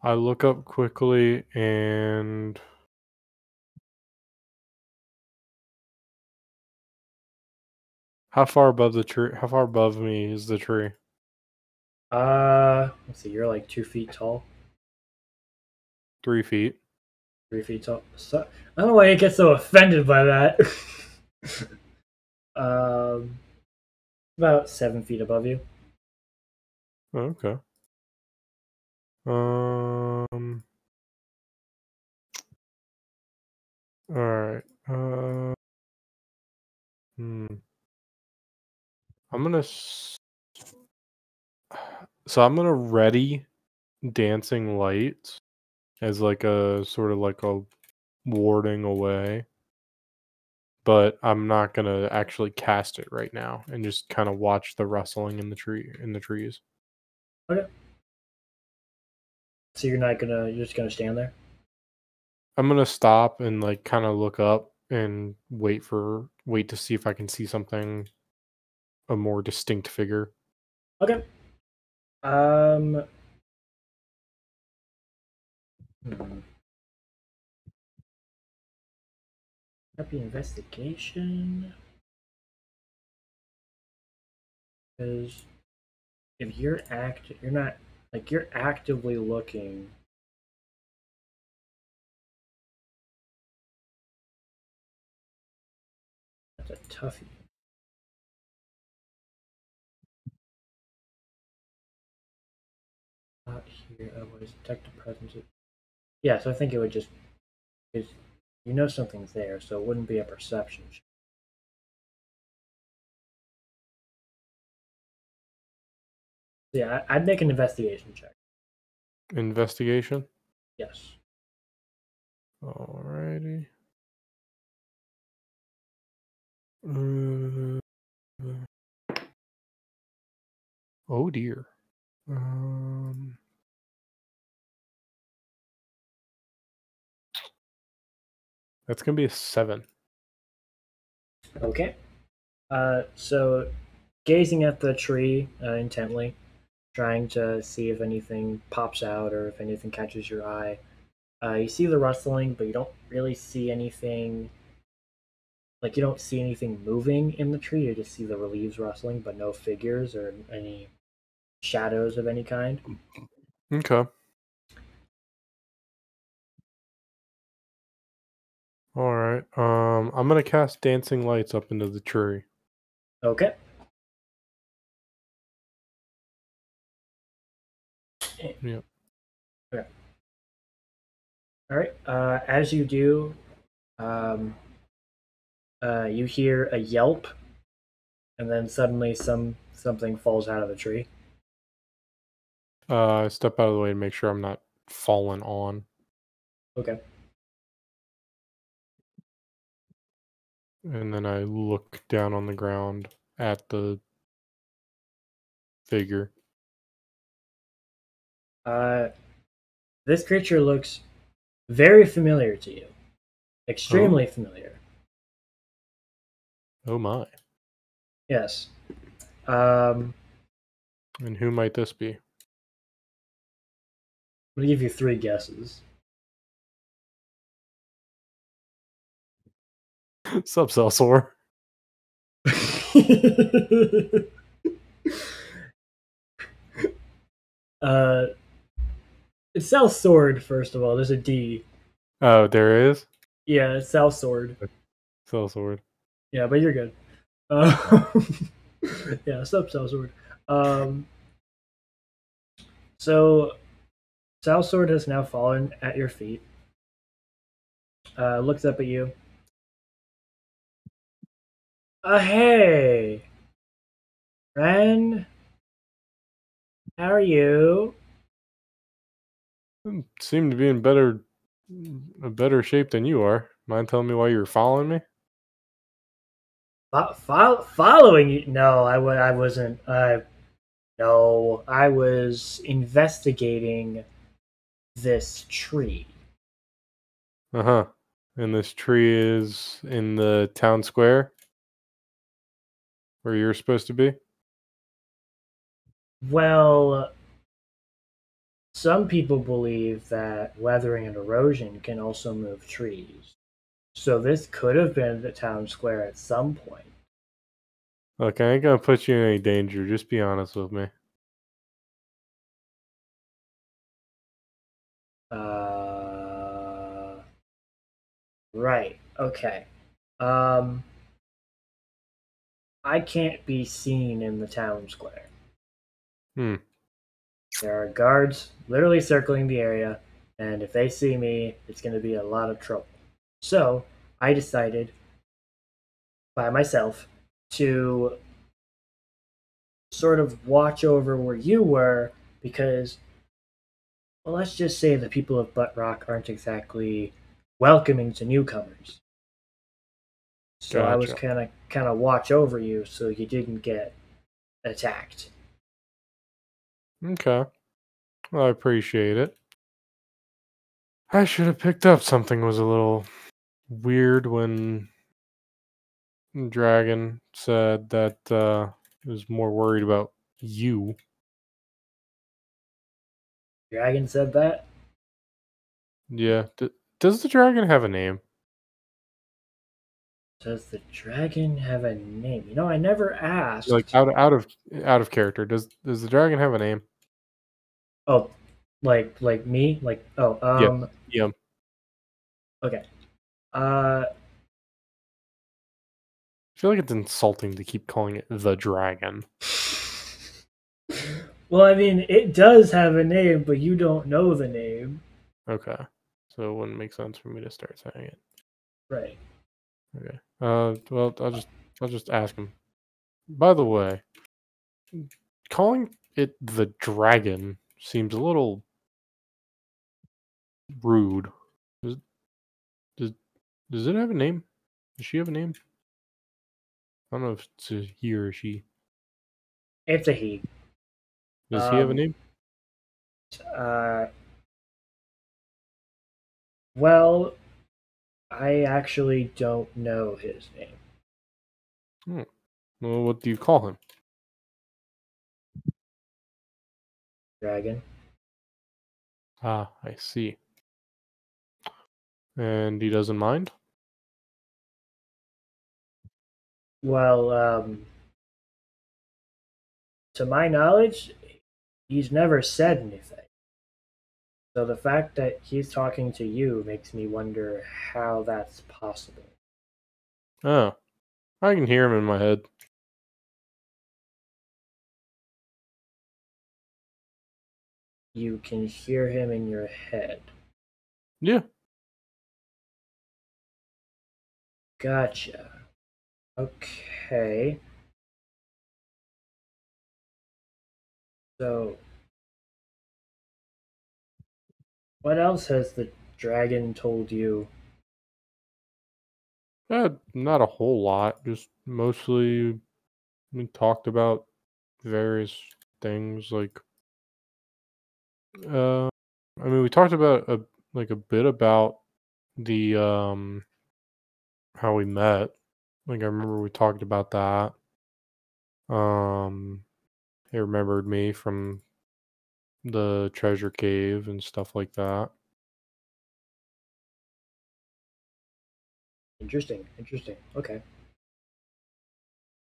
I look up quickly and how far above the tree? How far above me is the tree? Uh, let's see. You're like two feet tall, Three feet. three feet tall. So, I don't know why you get so offended by that. um, about seven feet above you. Okay. Um. All right. Uh. Hmm. I'm gonna. s- So I'm gonna ready dancing lights as like a sort of like a warding away. But I'm not gonna actually cast it right now and just kind of watch the rustling in the tree in the trees. So you're not gonna. You're just gonna stand there. I'm gonna stop and like kind of look up and wait for wait to see if I can see something a more distinct figure. Okay. Um. Hmm. Happy investigation. Because if you're act, you're not like you're actively looking. That's a toughie. Not here. Otherwise, detect a presence. of- Yeah, so I think it would just is you know something's there, so it wouldn't be a perception. check. Yeah, I'd make an investigation check. Investigation. Yes. Alrighty. Uh, oh dear. Um. That's gonna be a seven. Okay. Uh, so gazing at the tree uh, intently, trying to see if anything pops out or if anything catches your eye. Uh, you see the rustling, but you don't really see anything. Like you don't see anything moving in the tree. You just see the leaves rustling, but no figures or any shadows of any kind. Okay. All right. Um, I'm gonna cast dancing lights up into the tree. Okay. Yep. Okay. All right. Uh, as you do, um, uh, you hear a yelp, and then suddenly some something falls out of the tree. Uh, I step out of the way to make sure I'm not falling on. Okay. And then I look down on the ground at the figure. Uh, this creature looks very familiar to you. Extremely familiar. Oh my. Yes. Um, And who might this be? I'm gonna give you three guesses. Sup, uh, it's South Sword, first of all. There's a D. Oh, there is? Yeah, it's South Sword. Celsaur. Yeah, but you're good. Uh, yeah, Sup South Sword. Um, so, South Sword has now fallen at your feet. Uh, looks up at you. Uh, hey, Ren. How are you? Seem to be in better a better shape than you are. Mind telling me why you were following me? Fo- following you? No, I w- I wasn't. Uh, no, I was investigating this tree. Uh huh. And this tree is in the town square where you're supposed to be. Well, some people believe that weathering and erosion can also move trees. So this could have been the town square at some point. Look, I ain't gonna put you in any danger. Just be honest with me. Uh, right. Okay. Um, I can't be seen in the town square. Hmm. There are guards literally circling the area, and if they see me, it's going to be a lot of trouble. So I decided by myself to sort of watch over where you were because, well, let's just say the people of Butt Rock aren't exactly welcoming to newcomers. So I was kind of kind of watch over you so you didn't get attacked. Okay. Well, I appreciate it. I should have picked up something was a little weird when Dragon said that uh he was more worried about you. Dragon said that. Yeah. D- does the dragon have a name? Does the dragon have a name? You know, I never asked. Like out out of out of character. Does does the dragon have a name? Oh, like like me? Like oh, um, Yeah. yeah. okay. Uh, I feel like it's insulting to keep calling it the dragon. well, I mean, it does have a name, but you don't know the name, Okay. So it wouldn't make sense for me to start saying it. right? Okay. Uh, well, I'll just I'll just ask him. By the way, calling it the dragon seems a little rude. Does does does it have a name? Does she have a name? I don't know if it's a he or a she. It's a he. Does he have a Um, name? Uh, well, I actually don't know his name. Hmm. Well, what do you call him? Dragon. Ah, I see. And he doesn't mind. Well, um, to my knowledge, he's never said anything. So the fact that he's talking to you makes me wonder how that's possible. Oh, I can hear him in my head. You can hear him in your head. Yeah. Gotcha. Okay. So, what else has the dragon told you? Uh, not a whole lot. Just mostly we talked about various things like uh I mean we talked about a like a bit about the um how we met. Like I remember we talked about that. Um he remembered me from the treasure cave and stuff like that. Interesting, interesting. Okay.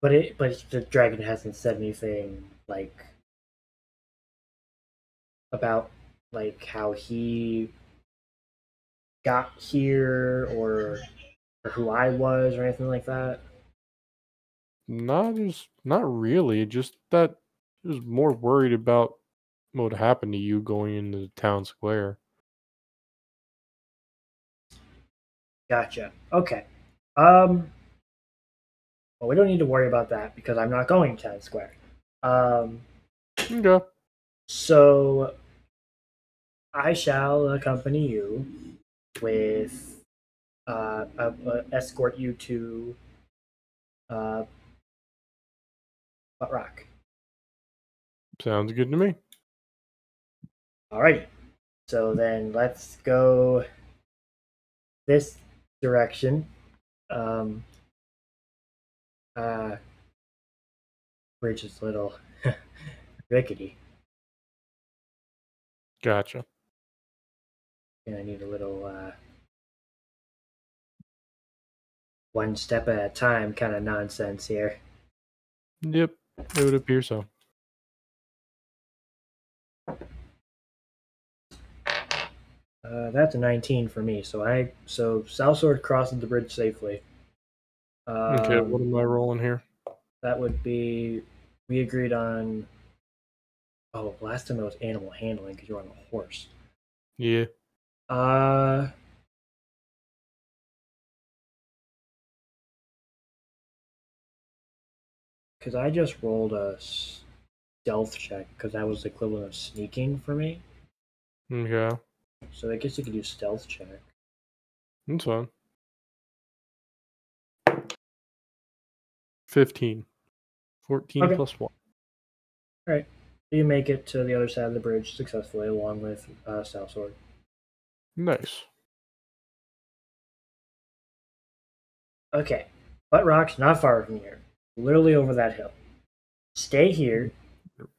But it but the dragon hasn't said anything like about like how he got here or or who I was or anything like that. Not just not really, just that he was more worried about what happened to you going into the town square. Gotcha. Okay. Um well we don't need to worry about that because I'm not going to Town Square. Um Okay. So I shall accompany you with uh, uh, uh, escort you to uh, Butt Rock. Sounds good to me. Alrighty. So then let's go this direction. Um, uh, bridge is a little rickety. Gotcha. And I need a little uh, one step at a time kind of nonsense here. Yep, it would appear so. Uh, that's a 19 for me. So I so South Sword crosses the bridge safely. Um, Okay, what am I rolling here? That would be we agreed on. Oh, last time it was animal handling because you're on a horse. Yeah. Uh. Because I just rolled a stealth check because that was the equivalent of sneaking for me. Okay. So I guess you could do stealth check. That's fine. 15. 14 Okay. plus 1. All right. So you make it to the other side of the bridge successfully, along with uh, South Sword. Nice. Okay, Butt Rock's not far from here. Literally over that hill. Stay here.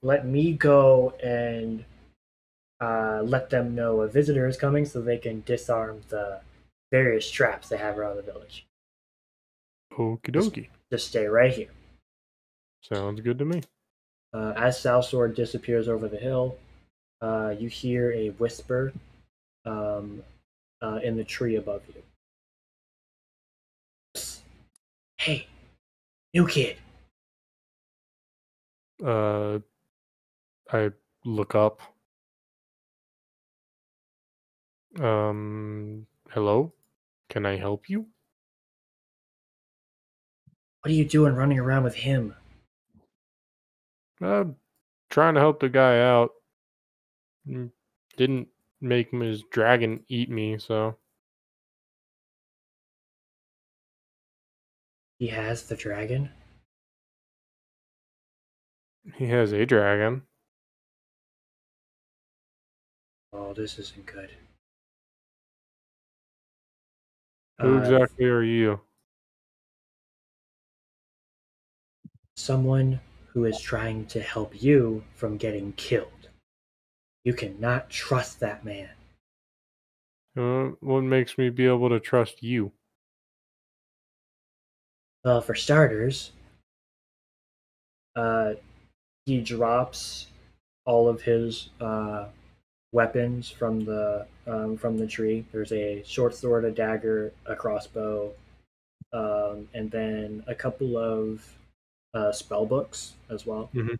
Let me go and uh, let them know a visitor is coming so they can disarm the various traps they have around the village. Okie dokie. Just stay right here. Sounds good to me. Uh, as South Sword disappears over the hill, uh, you hear a whisper um, uh, in the tree above you. Psst. Hey, new kid. Uh, I look up. Um, hello? Can I help you? What are you doing running around with him? Uh, trying to help the guy out. Mm, Didn't make his dragon eat me, so He has the dragon? he has a dragon. Oh, this isn't good. Who Uh, exactly are you? someone who is trying to help you from getting killed. You cannot trust that man. Uh, what makes me be able to trust you? Well, for starters, uh, he drops all of his uh, weapons from the um, from the tree. There's a short sword, a dagger, a crossbow, um, and then a couple of uh, spell books as well. Mhm.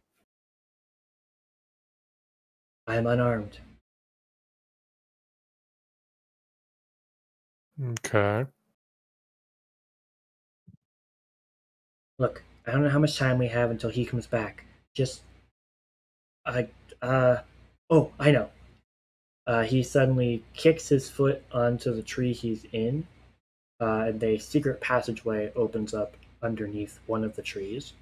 I am unarmed. Okay. Look, I don't know how much time we have until he comes back. Just, I, uh, oh, I know. Uh, he suddenly kicks his foot onto the tree he's in, uh, and a secret passageway opens up underneath one of the trees.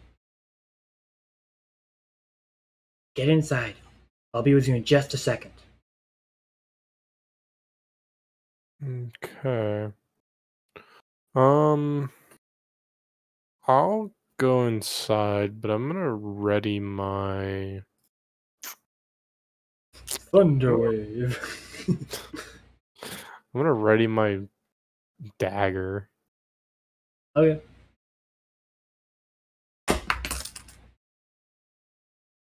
Get inside. I'll be with you in just a second. Okay. Um, I'll go inside, but I'm gonna ready my. Thunderwave. I'm gonna ready my dagger. okay.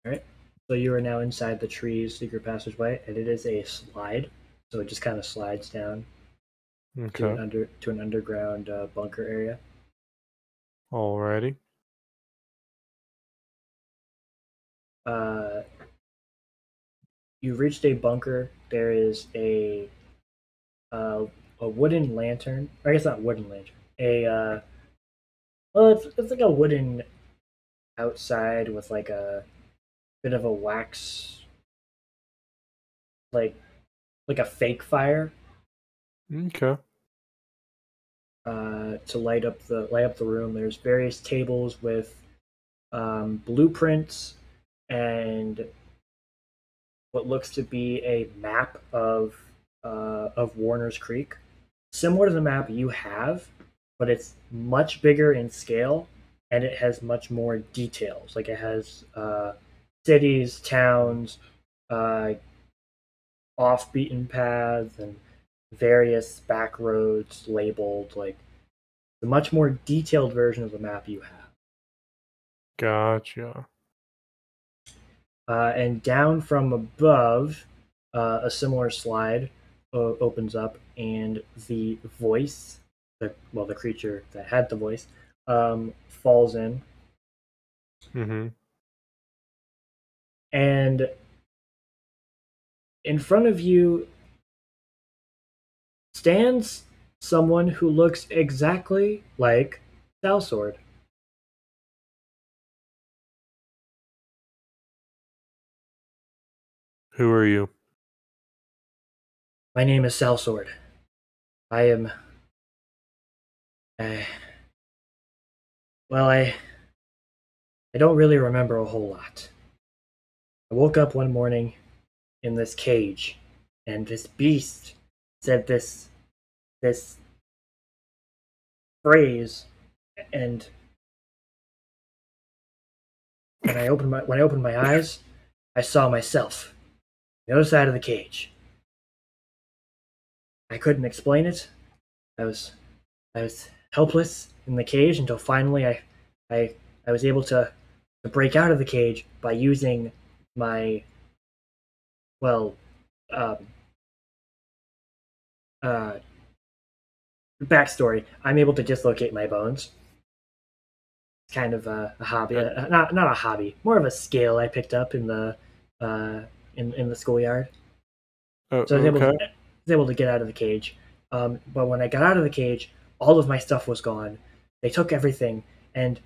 Alright. So you are now inside the tree's secret passageway, and it is a slide. So it just kind of slides down to an under to an underground uh, bunker area. Alrighty. Uh, you've reached a bunker. There is a uh, a wooden lantern. Or I guess not wooden lantern. A uh, well, it's it's like a wooden outside with like a bit of a wax, like like a fake fire Okay. uh, to light up the light up the room. There's various tables with um, blueprints and what looks to be a map of uh, of Warden's Creek, similar to the map you have, but it's much bigger in scale and it has much more details. Like it has uh, cities, towns, uh, off beaten paths, and various back roads labeled. Like the much more detailed version of the map you have. Gotcha. Uh, and down from above, uh, a similar slide uh, opens up, and the voice, the well, the creature that had the voice, um, falls in, Mm-hmm. And in front of you stands someone who looks exactly like Salsword. Who are you? My name is Salsword. I am. Uh, well, I. I don't really remember a whole lot. I woke up one morning in this cage, and this beast said this. this. phrase, and. When I opened my when I opened my eyes, I saw myself, the other side of the cage. I couldn't explain it. I was I was helpless in the cage until finally I I I was able to, to break out of the cage by using my well um uh backstory. I'm able to dislocate my bones. It's kind of a, a hobby, uh, not not a hobby, more of a skill I picked up in the uh in in the schoolyard. Oh, So I was able, okay. to, I was able to get out of the cage. Um, but when I got out of the cage, all of my stuff was gone. They took everything, and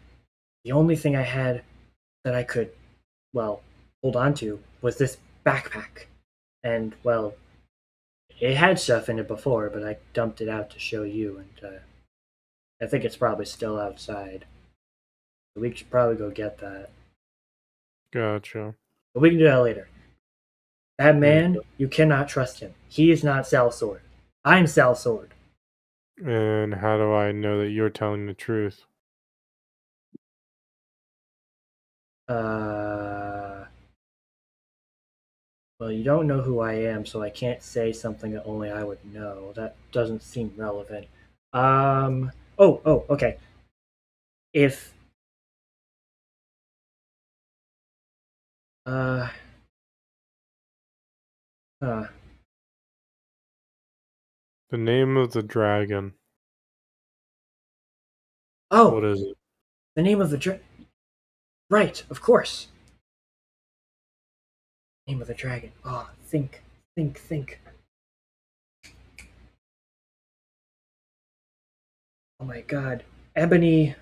the only thing I had that I could, well, hold on to was this backpack. And, well, it had stuff in it before, but I dumped it out to show you, and uh, I think it's probably still outside. We should probably go get that. Gotcha. But we can do that later. That man, you cannot trust him. He is not Sal Sword. I'm Sal Sword. And how do I know that you're telling the truth? Uh, well, you don't know who I am, so I can't say something that only I would know. That doesn't seem relevant. Um. Oh. Oh. Okay. If. Uh. Uh. The name of the dragon. Oh. What is it? The name of the dra- Right, of course. Name of the dragon. Oh, think, think, think. Oh my god. Ebony.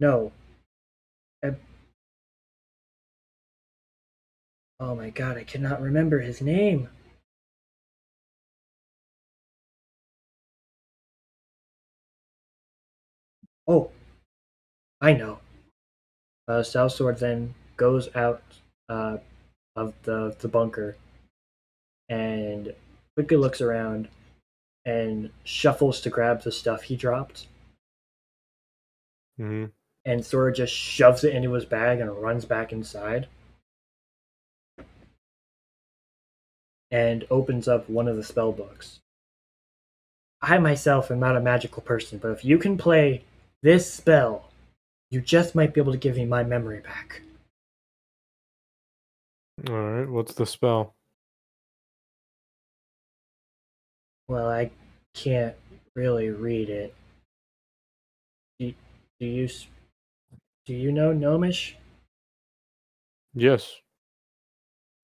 No. Eb- oh my god, I cannot remember his name. Oh, I know. Uh, Salsword then goes out uh, of the, the bunker and quickly looks around and shuffles to grab the stuff he dropped hmm and sort of just shoves it into his bag and runs back inside and opens up one of the spell books. I myself am not a magical person, but if you can play this spell, you just might be able to give me my memory back. All right. What's the spell? Well, I can't really read it. Do, do you do you know Gnomish? Yes.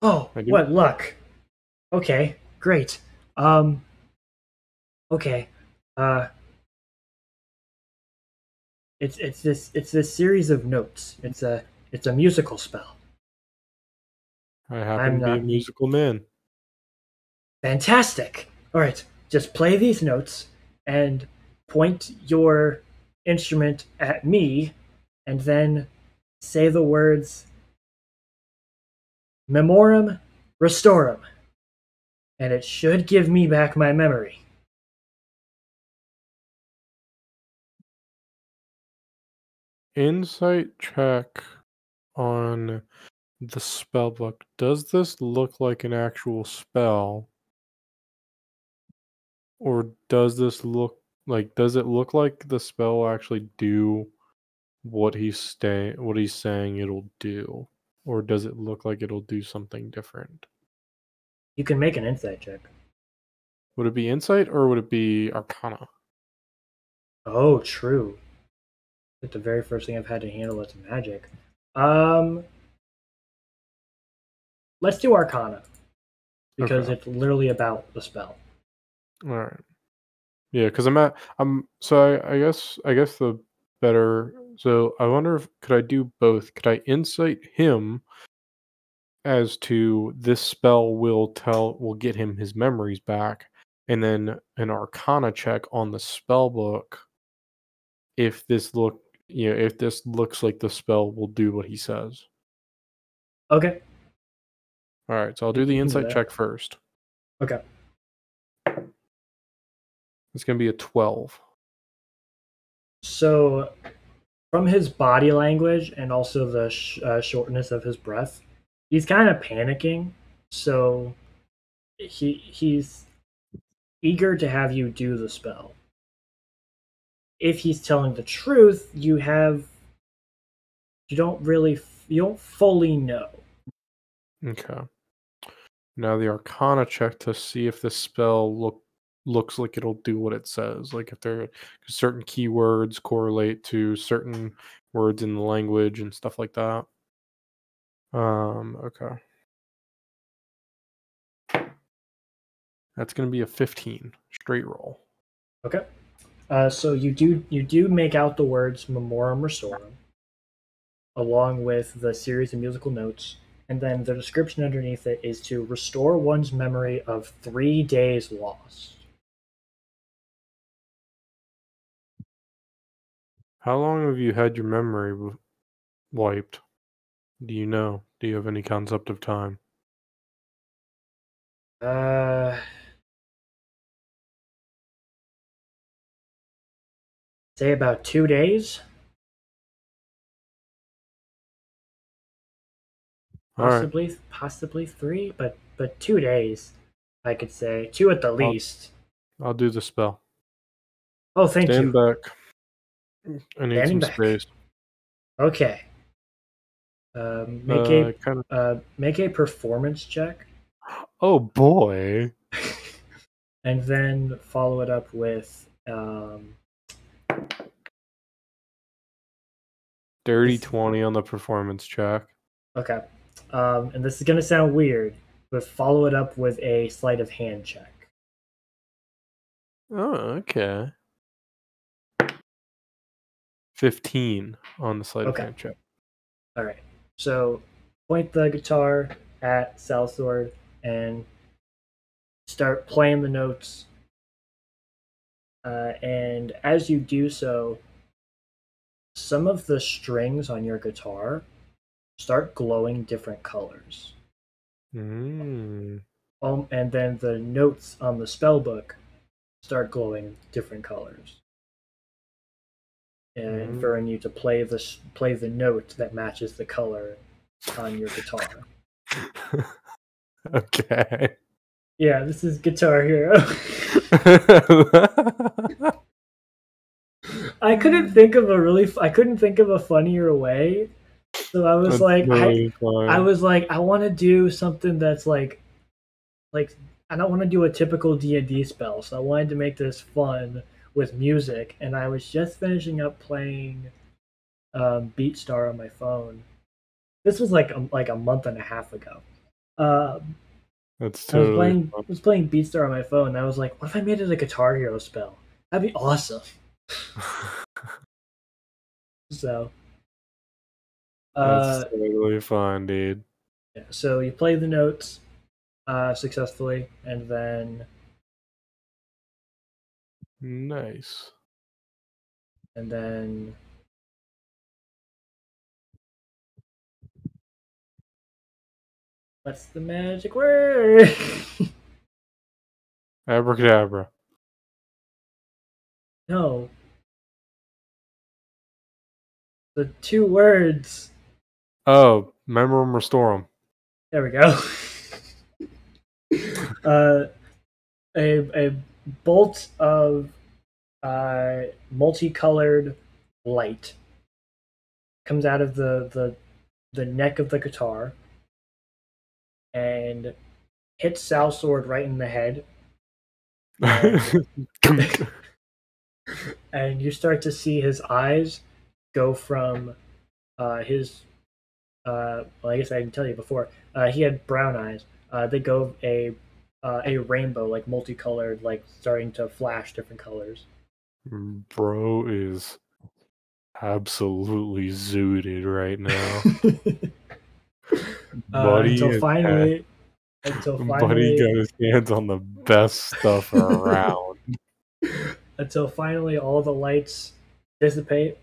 Oh, what luck. Okay, great. Um okay. Uh it's it's this it's this series of notes. It's a it's a musical spell. I happen I'm to be a uh, musical man. Fantastic. All right, just play these notes and point your instrument at me and then say the words Memorum Restorum. And it should give me back my memory. Insight check on the spell book. Does this look like an actual spell? Or does this look like does it look like the spell actually do what he's stay what he's saying it'll do? Or does it look like it'll do something different? You can make an insight check. Would it be insight or would it be arcana? Oh, true. But the very first thing I've had to handle is magic. Um, let's do Arcana because Okay. it's literally about the spell. All right. Yeah, because I'm at I'm so I, I guess I guess the better so I wonder if could I do both? Could I insight him as to this spell will tell will get him his memories back, and then an arcana check on the spell book if this look you know, if this looks like the spell will do what he says. Okay. All right, so I'll do the do insight check first. Okay. It's gonna be a twelve. So, from his body language and also the sh- uh, shortness of his breath, he's kind of panicking. So, he he's eager to have you do the spell. If he's telling the truth, you have you don't really f- you don't fully know. Okay. Now the Arcana check to see if this spell look looks like it'll do what it says. Like if there certain keywords correlate to certain words in the language and stuff like that. Um. Okay. That's gonna be a fifteen straight roll. Okay. Uh, so you do you do make out the words "Memorum Restorum," along with the series of musical notes, and then the description underneath it is to restore one's memory of three days lost. How long have you had your memory wiped? Do you know? Do you have any concept of time? Uh, say about two days. All right. Possibly, possibly three, but but two days, I could say two at the least. I'll do the spell. Oh, thank Stand you. back. I need Standing some back. space. Okay. Um, make Uh, a kind of. uh, make a performance check, Oh boy. and then follow it up with um, Dirty This- 20 on the performance check. okay. Um, and this is gonna sound weird, but follow it up with a sleight of hand check. Oh, okay. 15 on the sleight Okay. of hand check. All right. So point the guitar at Salsword and start playing the notes. Uh, and as you do so, some of the strings on your guitar start glowing different colors. Mm. Um, and then the notes on the spell book start glowing different colors. And Mm. inferring you to play the play the note that matches the color on your guitar. okay. Yeah, this is Guitar Hero. I couldn't think of a really f- I couldn't think of a funnier way. So I was That's like I, really fine. I was like I want to do something that's like like I don't want to do a typical D&D spell. So I wanted to make this fun with music and I was just finishing up playing um Beatstar on my phone. This was like a, like a month and a half ago. Um That's I was playing fine. I was playing Beatstar on my phone and I was like, what if I made it a Guitar Hero spell? That'd be awesome. So uh That's totally fine, dude. yeah, so you play the notes uh successfully and then Nice. and then What's the magic word? Abracadabra. no. The two words. Oh, Memorum Restorum. There we go. uh, a a bolt of uh, multicolored light comes out of the, the the neck of the guitar and hits Sal Sword right in the head, and you start to see his eyes go from uh, his. Uh, well, I guess I can tell you before. Uh, he had brown eyes. Uh, they go a uh, a rainbow, like multicolored, like starting to flash different colors. Bro is absolutely zooted right now. Uh, Buddy until finally, until Buddy got his hands on the best stuff around. until finally all the lights dissipate.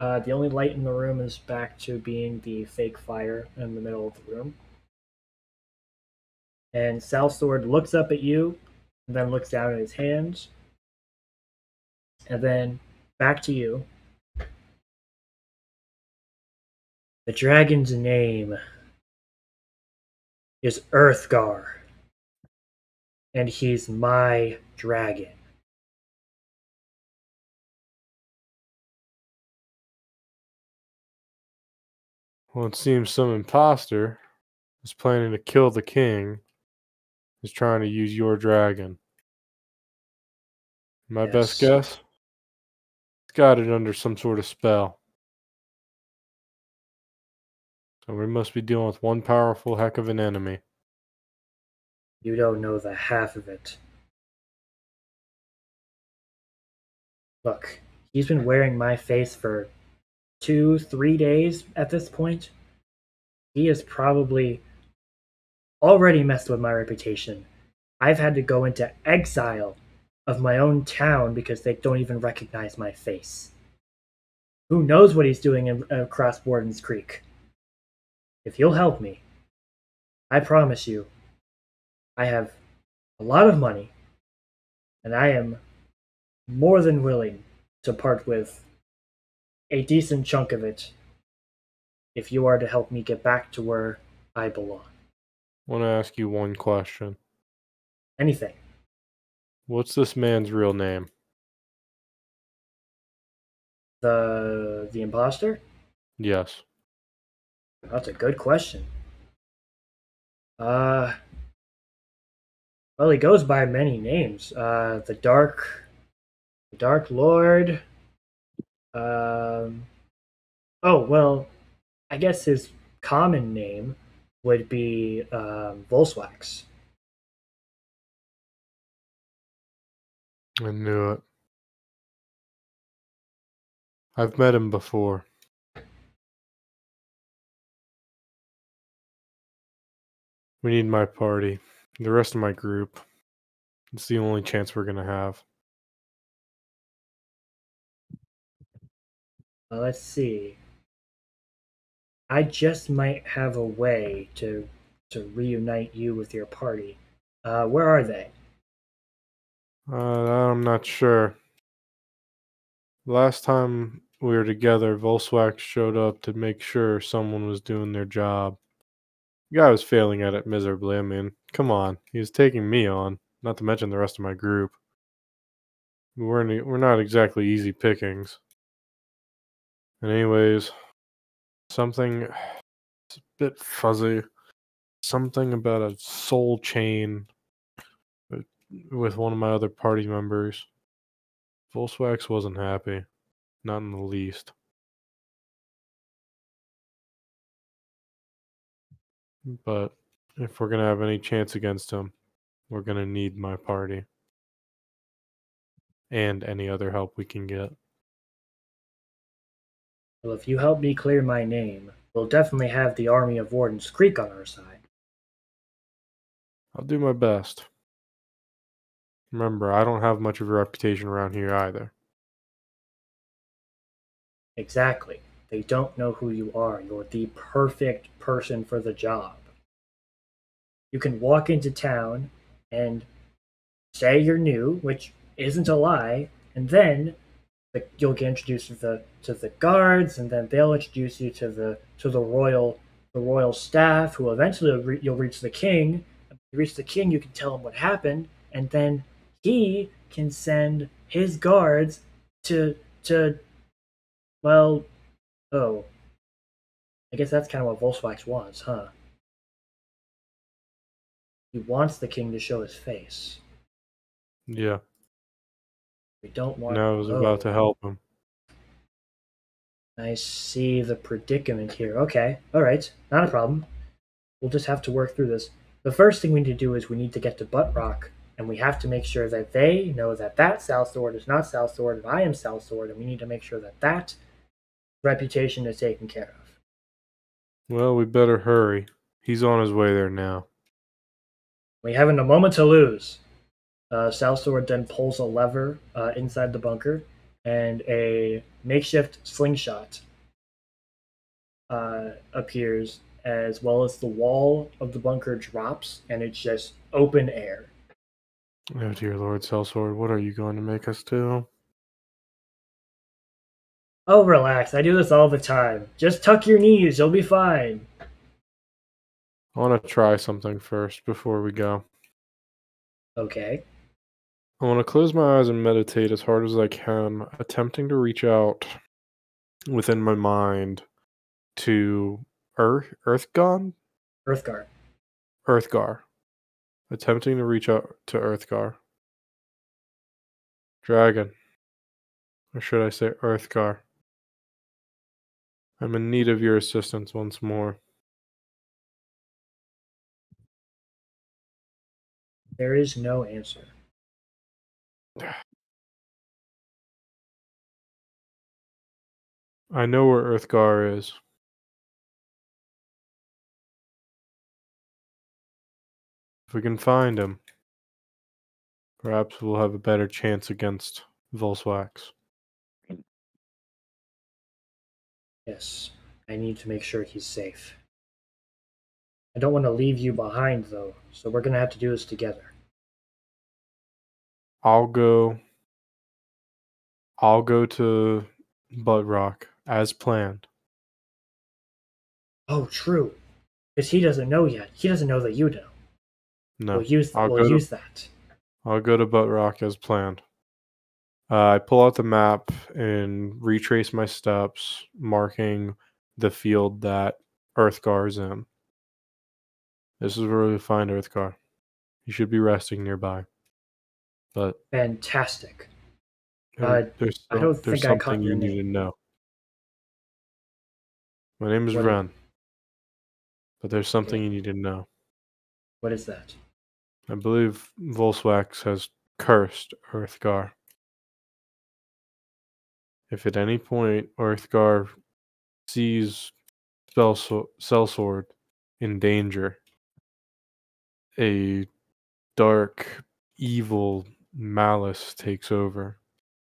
Uh, the only light in the room is back to being the fake fire in the middle of the room. And Sal Sword looks up at you, and then looks down at his hands, and then back to you. The dragon's name is Earthgar, and he's my dragon. Well, it seems some imposter is planning to kill the king. Is trying to use your dragon. My best guess? It's got it under some sort of spell. So we must be dealing with one powerful heck of an enemy. You don't know the half of it. Look, he's been wearing my face for two, three days at this point. He has probably already messed with my reputation. I've had to go into exile of my own town because they don't even recognize my face. Who knows what he's doing in, across Warden's Creek? If you'll help me, I promise you, I have a lot of money, and I am more than willing to part with a decent chunk of it if you are to help me get back to where I belong. I want to ask you one question. Anything. What's this man's real name? The the imposter? Yes. That's a good question. Uh well he goes by many names. Uh the Dark the Dark Lord. Um Oh well I guess his common name would be um Volswax. I knew it. I've met him before. We need my party. The rest of my group. It's the only chance we're going to have. Let's see. I just might have a way to to reunite you with your party. Uh, where are they? Uh, I'm not sure. Last time we were together, Volswax showed up to make sure someone was doing their job. The guy was failing at it miserably. I mean, come on. He was taking me on, not to mention the rest of my group. We weren't, we're not exactly easy pickings. And, anyways, something it's a bit fuzzy. Something about a soul chain with- one of my other party members. Volswax wasn't happy. Not in the least. But if we're going to have any chance against him, we're going to need my party. And any other help we can get. Well, if you help me clear my name, we'll definitely have the army of Warden's Creek on our side. I'll do my best. Remember, I don't have much of a reputation around here either. Exactly. They don't know who you are. You're the perfect person for the job. You can walk into town and say you're new, which isn't a lie, and then the, you'll get introduced to the to the guards, and then they'll introduce you to the to the royal the royal staff, who eventually will re- you'll reach the king. When you reach the king, you can tell him what happened, and then he can send his guards to to well, oh, I guess that's kind of what Volkswagen wants, huh? He wants the king to show his face. Yeah. We don't want. And I was about to oh. help him. I see the predicament here. Okay, all right, not a problem. We'll just have to work through this. The first thing we need to do is we need to get to Butt Rock, and we have to make sure that they know that that South Sword is not South Sword, and I am South Sword, and we need to make sure that that reputation is taken care of. Well, we better hurry. He's on his way there now. We haven't a moment to lose. Uh, South Sword then pulls a lever uh, inside the bunker, and a makeshift slingshot uh, appears, as well as the wall of the bunker drops, and it's just open air. Oh dear Lord Sellsword, what are you going to make us do? Oh, relax. I do this all the time. Just tuck your knees. You'll be fine. I want to try something first before we go. Okay. I want to close my eyes and meditate as hard as I can, attempting to reach out within my mind to Earth Earthgon? Earthguard. Earthgar. Attempting to reach out to Earthgar. Dragon. Or should I say Earthgar? I'm in need of your assistance once more. There is no answer. I know where Earthgar is. If we can find him, perhaps we'll have a better chance against Volswax. Yes. I need to make sure he's safe. I don't want to leave you behind, though, so we're going to have to do this together. I'll go. I'll go to Butt Rock as planned. Oh, true. Because he doesn't know yet. He doesn't know that you know. No, we'll use, I'll we'll go to- use that. I'll go to Butt Rock as planned. Uh, I pull out the map and retrace my steps, marking the field that Earthgar is in. This is where we find Earthgar. He should be resting nearby. But Fantastic. there- Uh, there's, I don't there's think I caught you need to know. My name is What Ren. But there's something you need to know. What is that? I believe Volswax has cursed Earthgar. If at any point Earthgar sees Sellsword in danger, a dark, evil malice takes over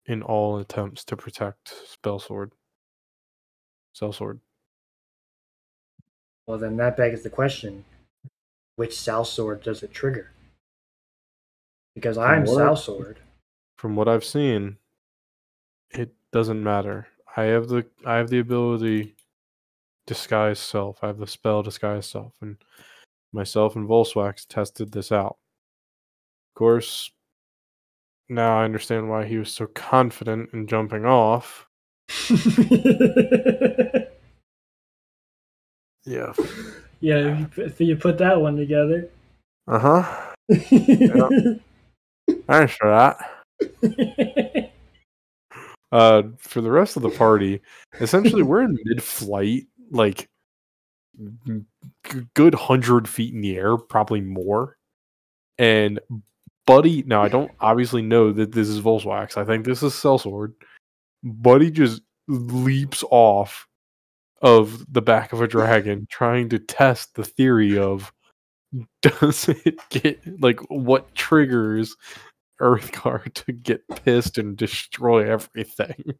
in all attempts to protect Spellsword. Sellsword. Well, then that begs the question which South Sword does it trigger? Because I'm what- South Sword. From what I've seen, it doesn't matter. I have the I have the ability disguise self. I have the spell disguise self, and myself and Volswax tested this out. Of course, now I understand why he was so confident in jumping off. Yeah. yeah, you put, you put that one together. Uh huh. Thanks for that. Uh, for the rest of the party, essentially we're in mid-flight, like g- good hundred feet in the air, probably more. And Buddy, now I don't obviously know that this is Volswax. I think this is Sellsword. Buddy just leaps off of the back of a dragon, trying to test the theory of does it get like what triggers Earthgar to get pissed and destroy everything.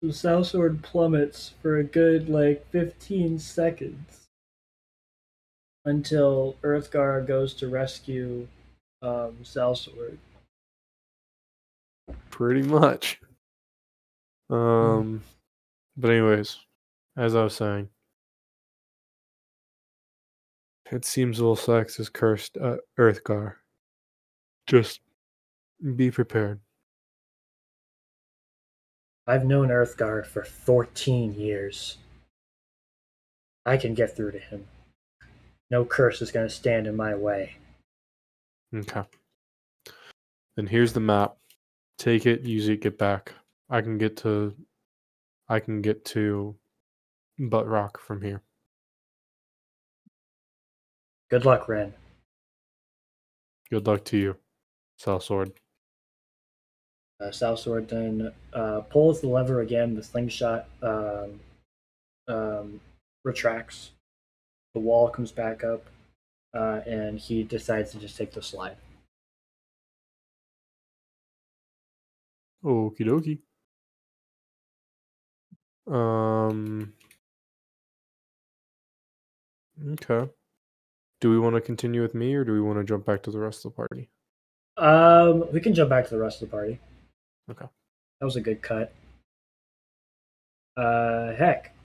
the South Sword plummets for a good like 15 seconds until Earthgar goes to rescue um, South Sword. Pretty much. Um, but anyways, as I was saying, it seems Volsax has cursed uh, Earthgar. Just be prepared. I've known Earthgar for 14 years. I can get through to him. No curse is going to stand in my way. Okay. Then here's the map. Take it, use it, get back. I can get to I can get to Butt Rock from here. Good luck, Ren. Good luck to you, South Sword. Uh, South Sword then uh, pulls the lever again. The slingshot um, um, retracts. The wall comes back up, uh, and he decides to just take the slide. Okie dokie. Um. Okay. Do we want to continue with me, or do we want to jump back to the rest of the party? Um, we can jump back to the rest of the party. Okay. That was a good cut. Uh, heck,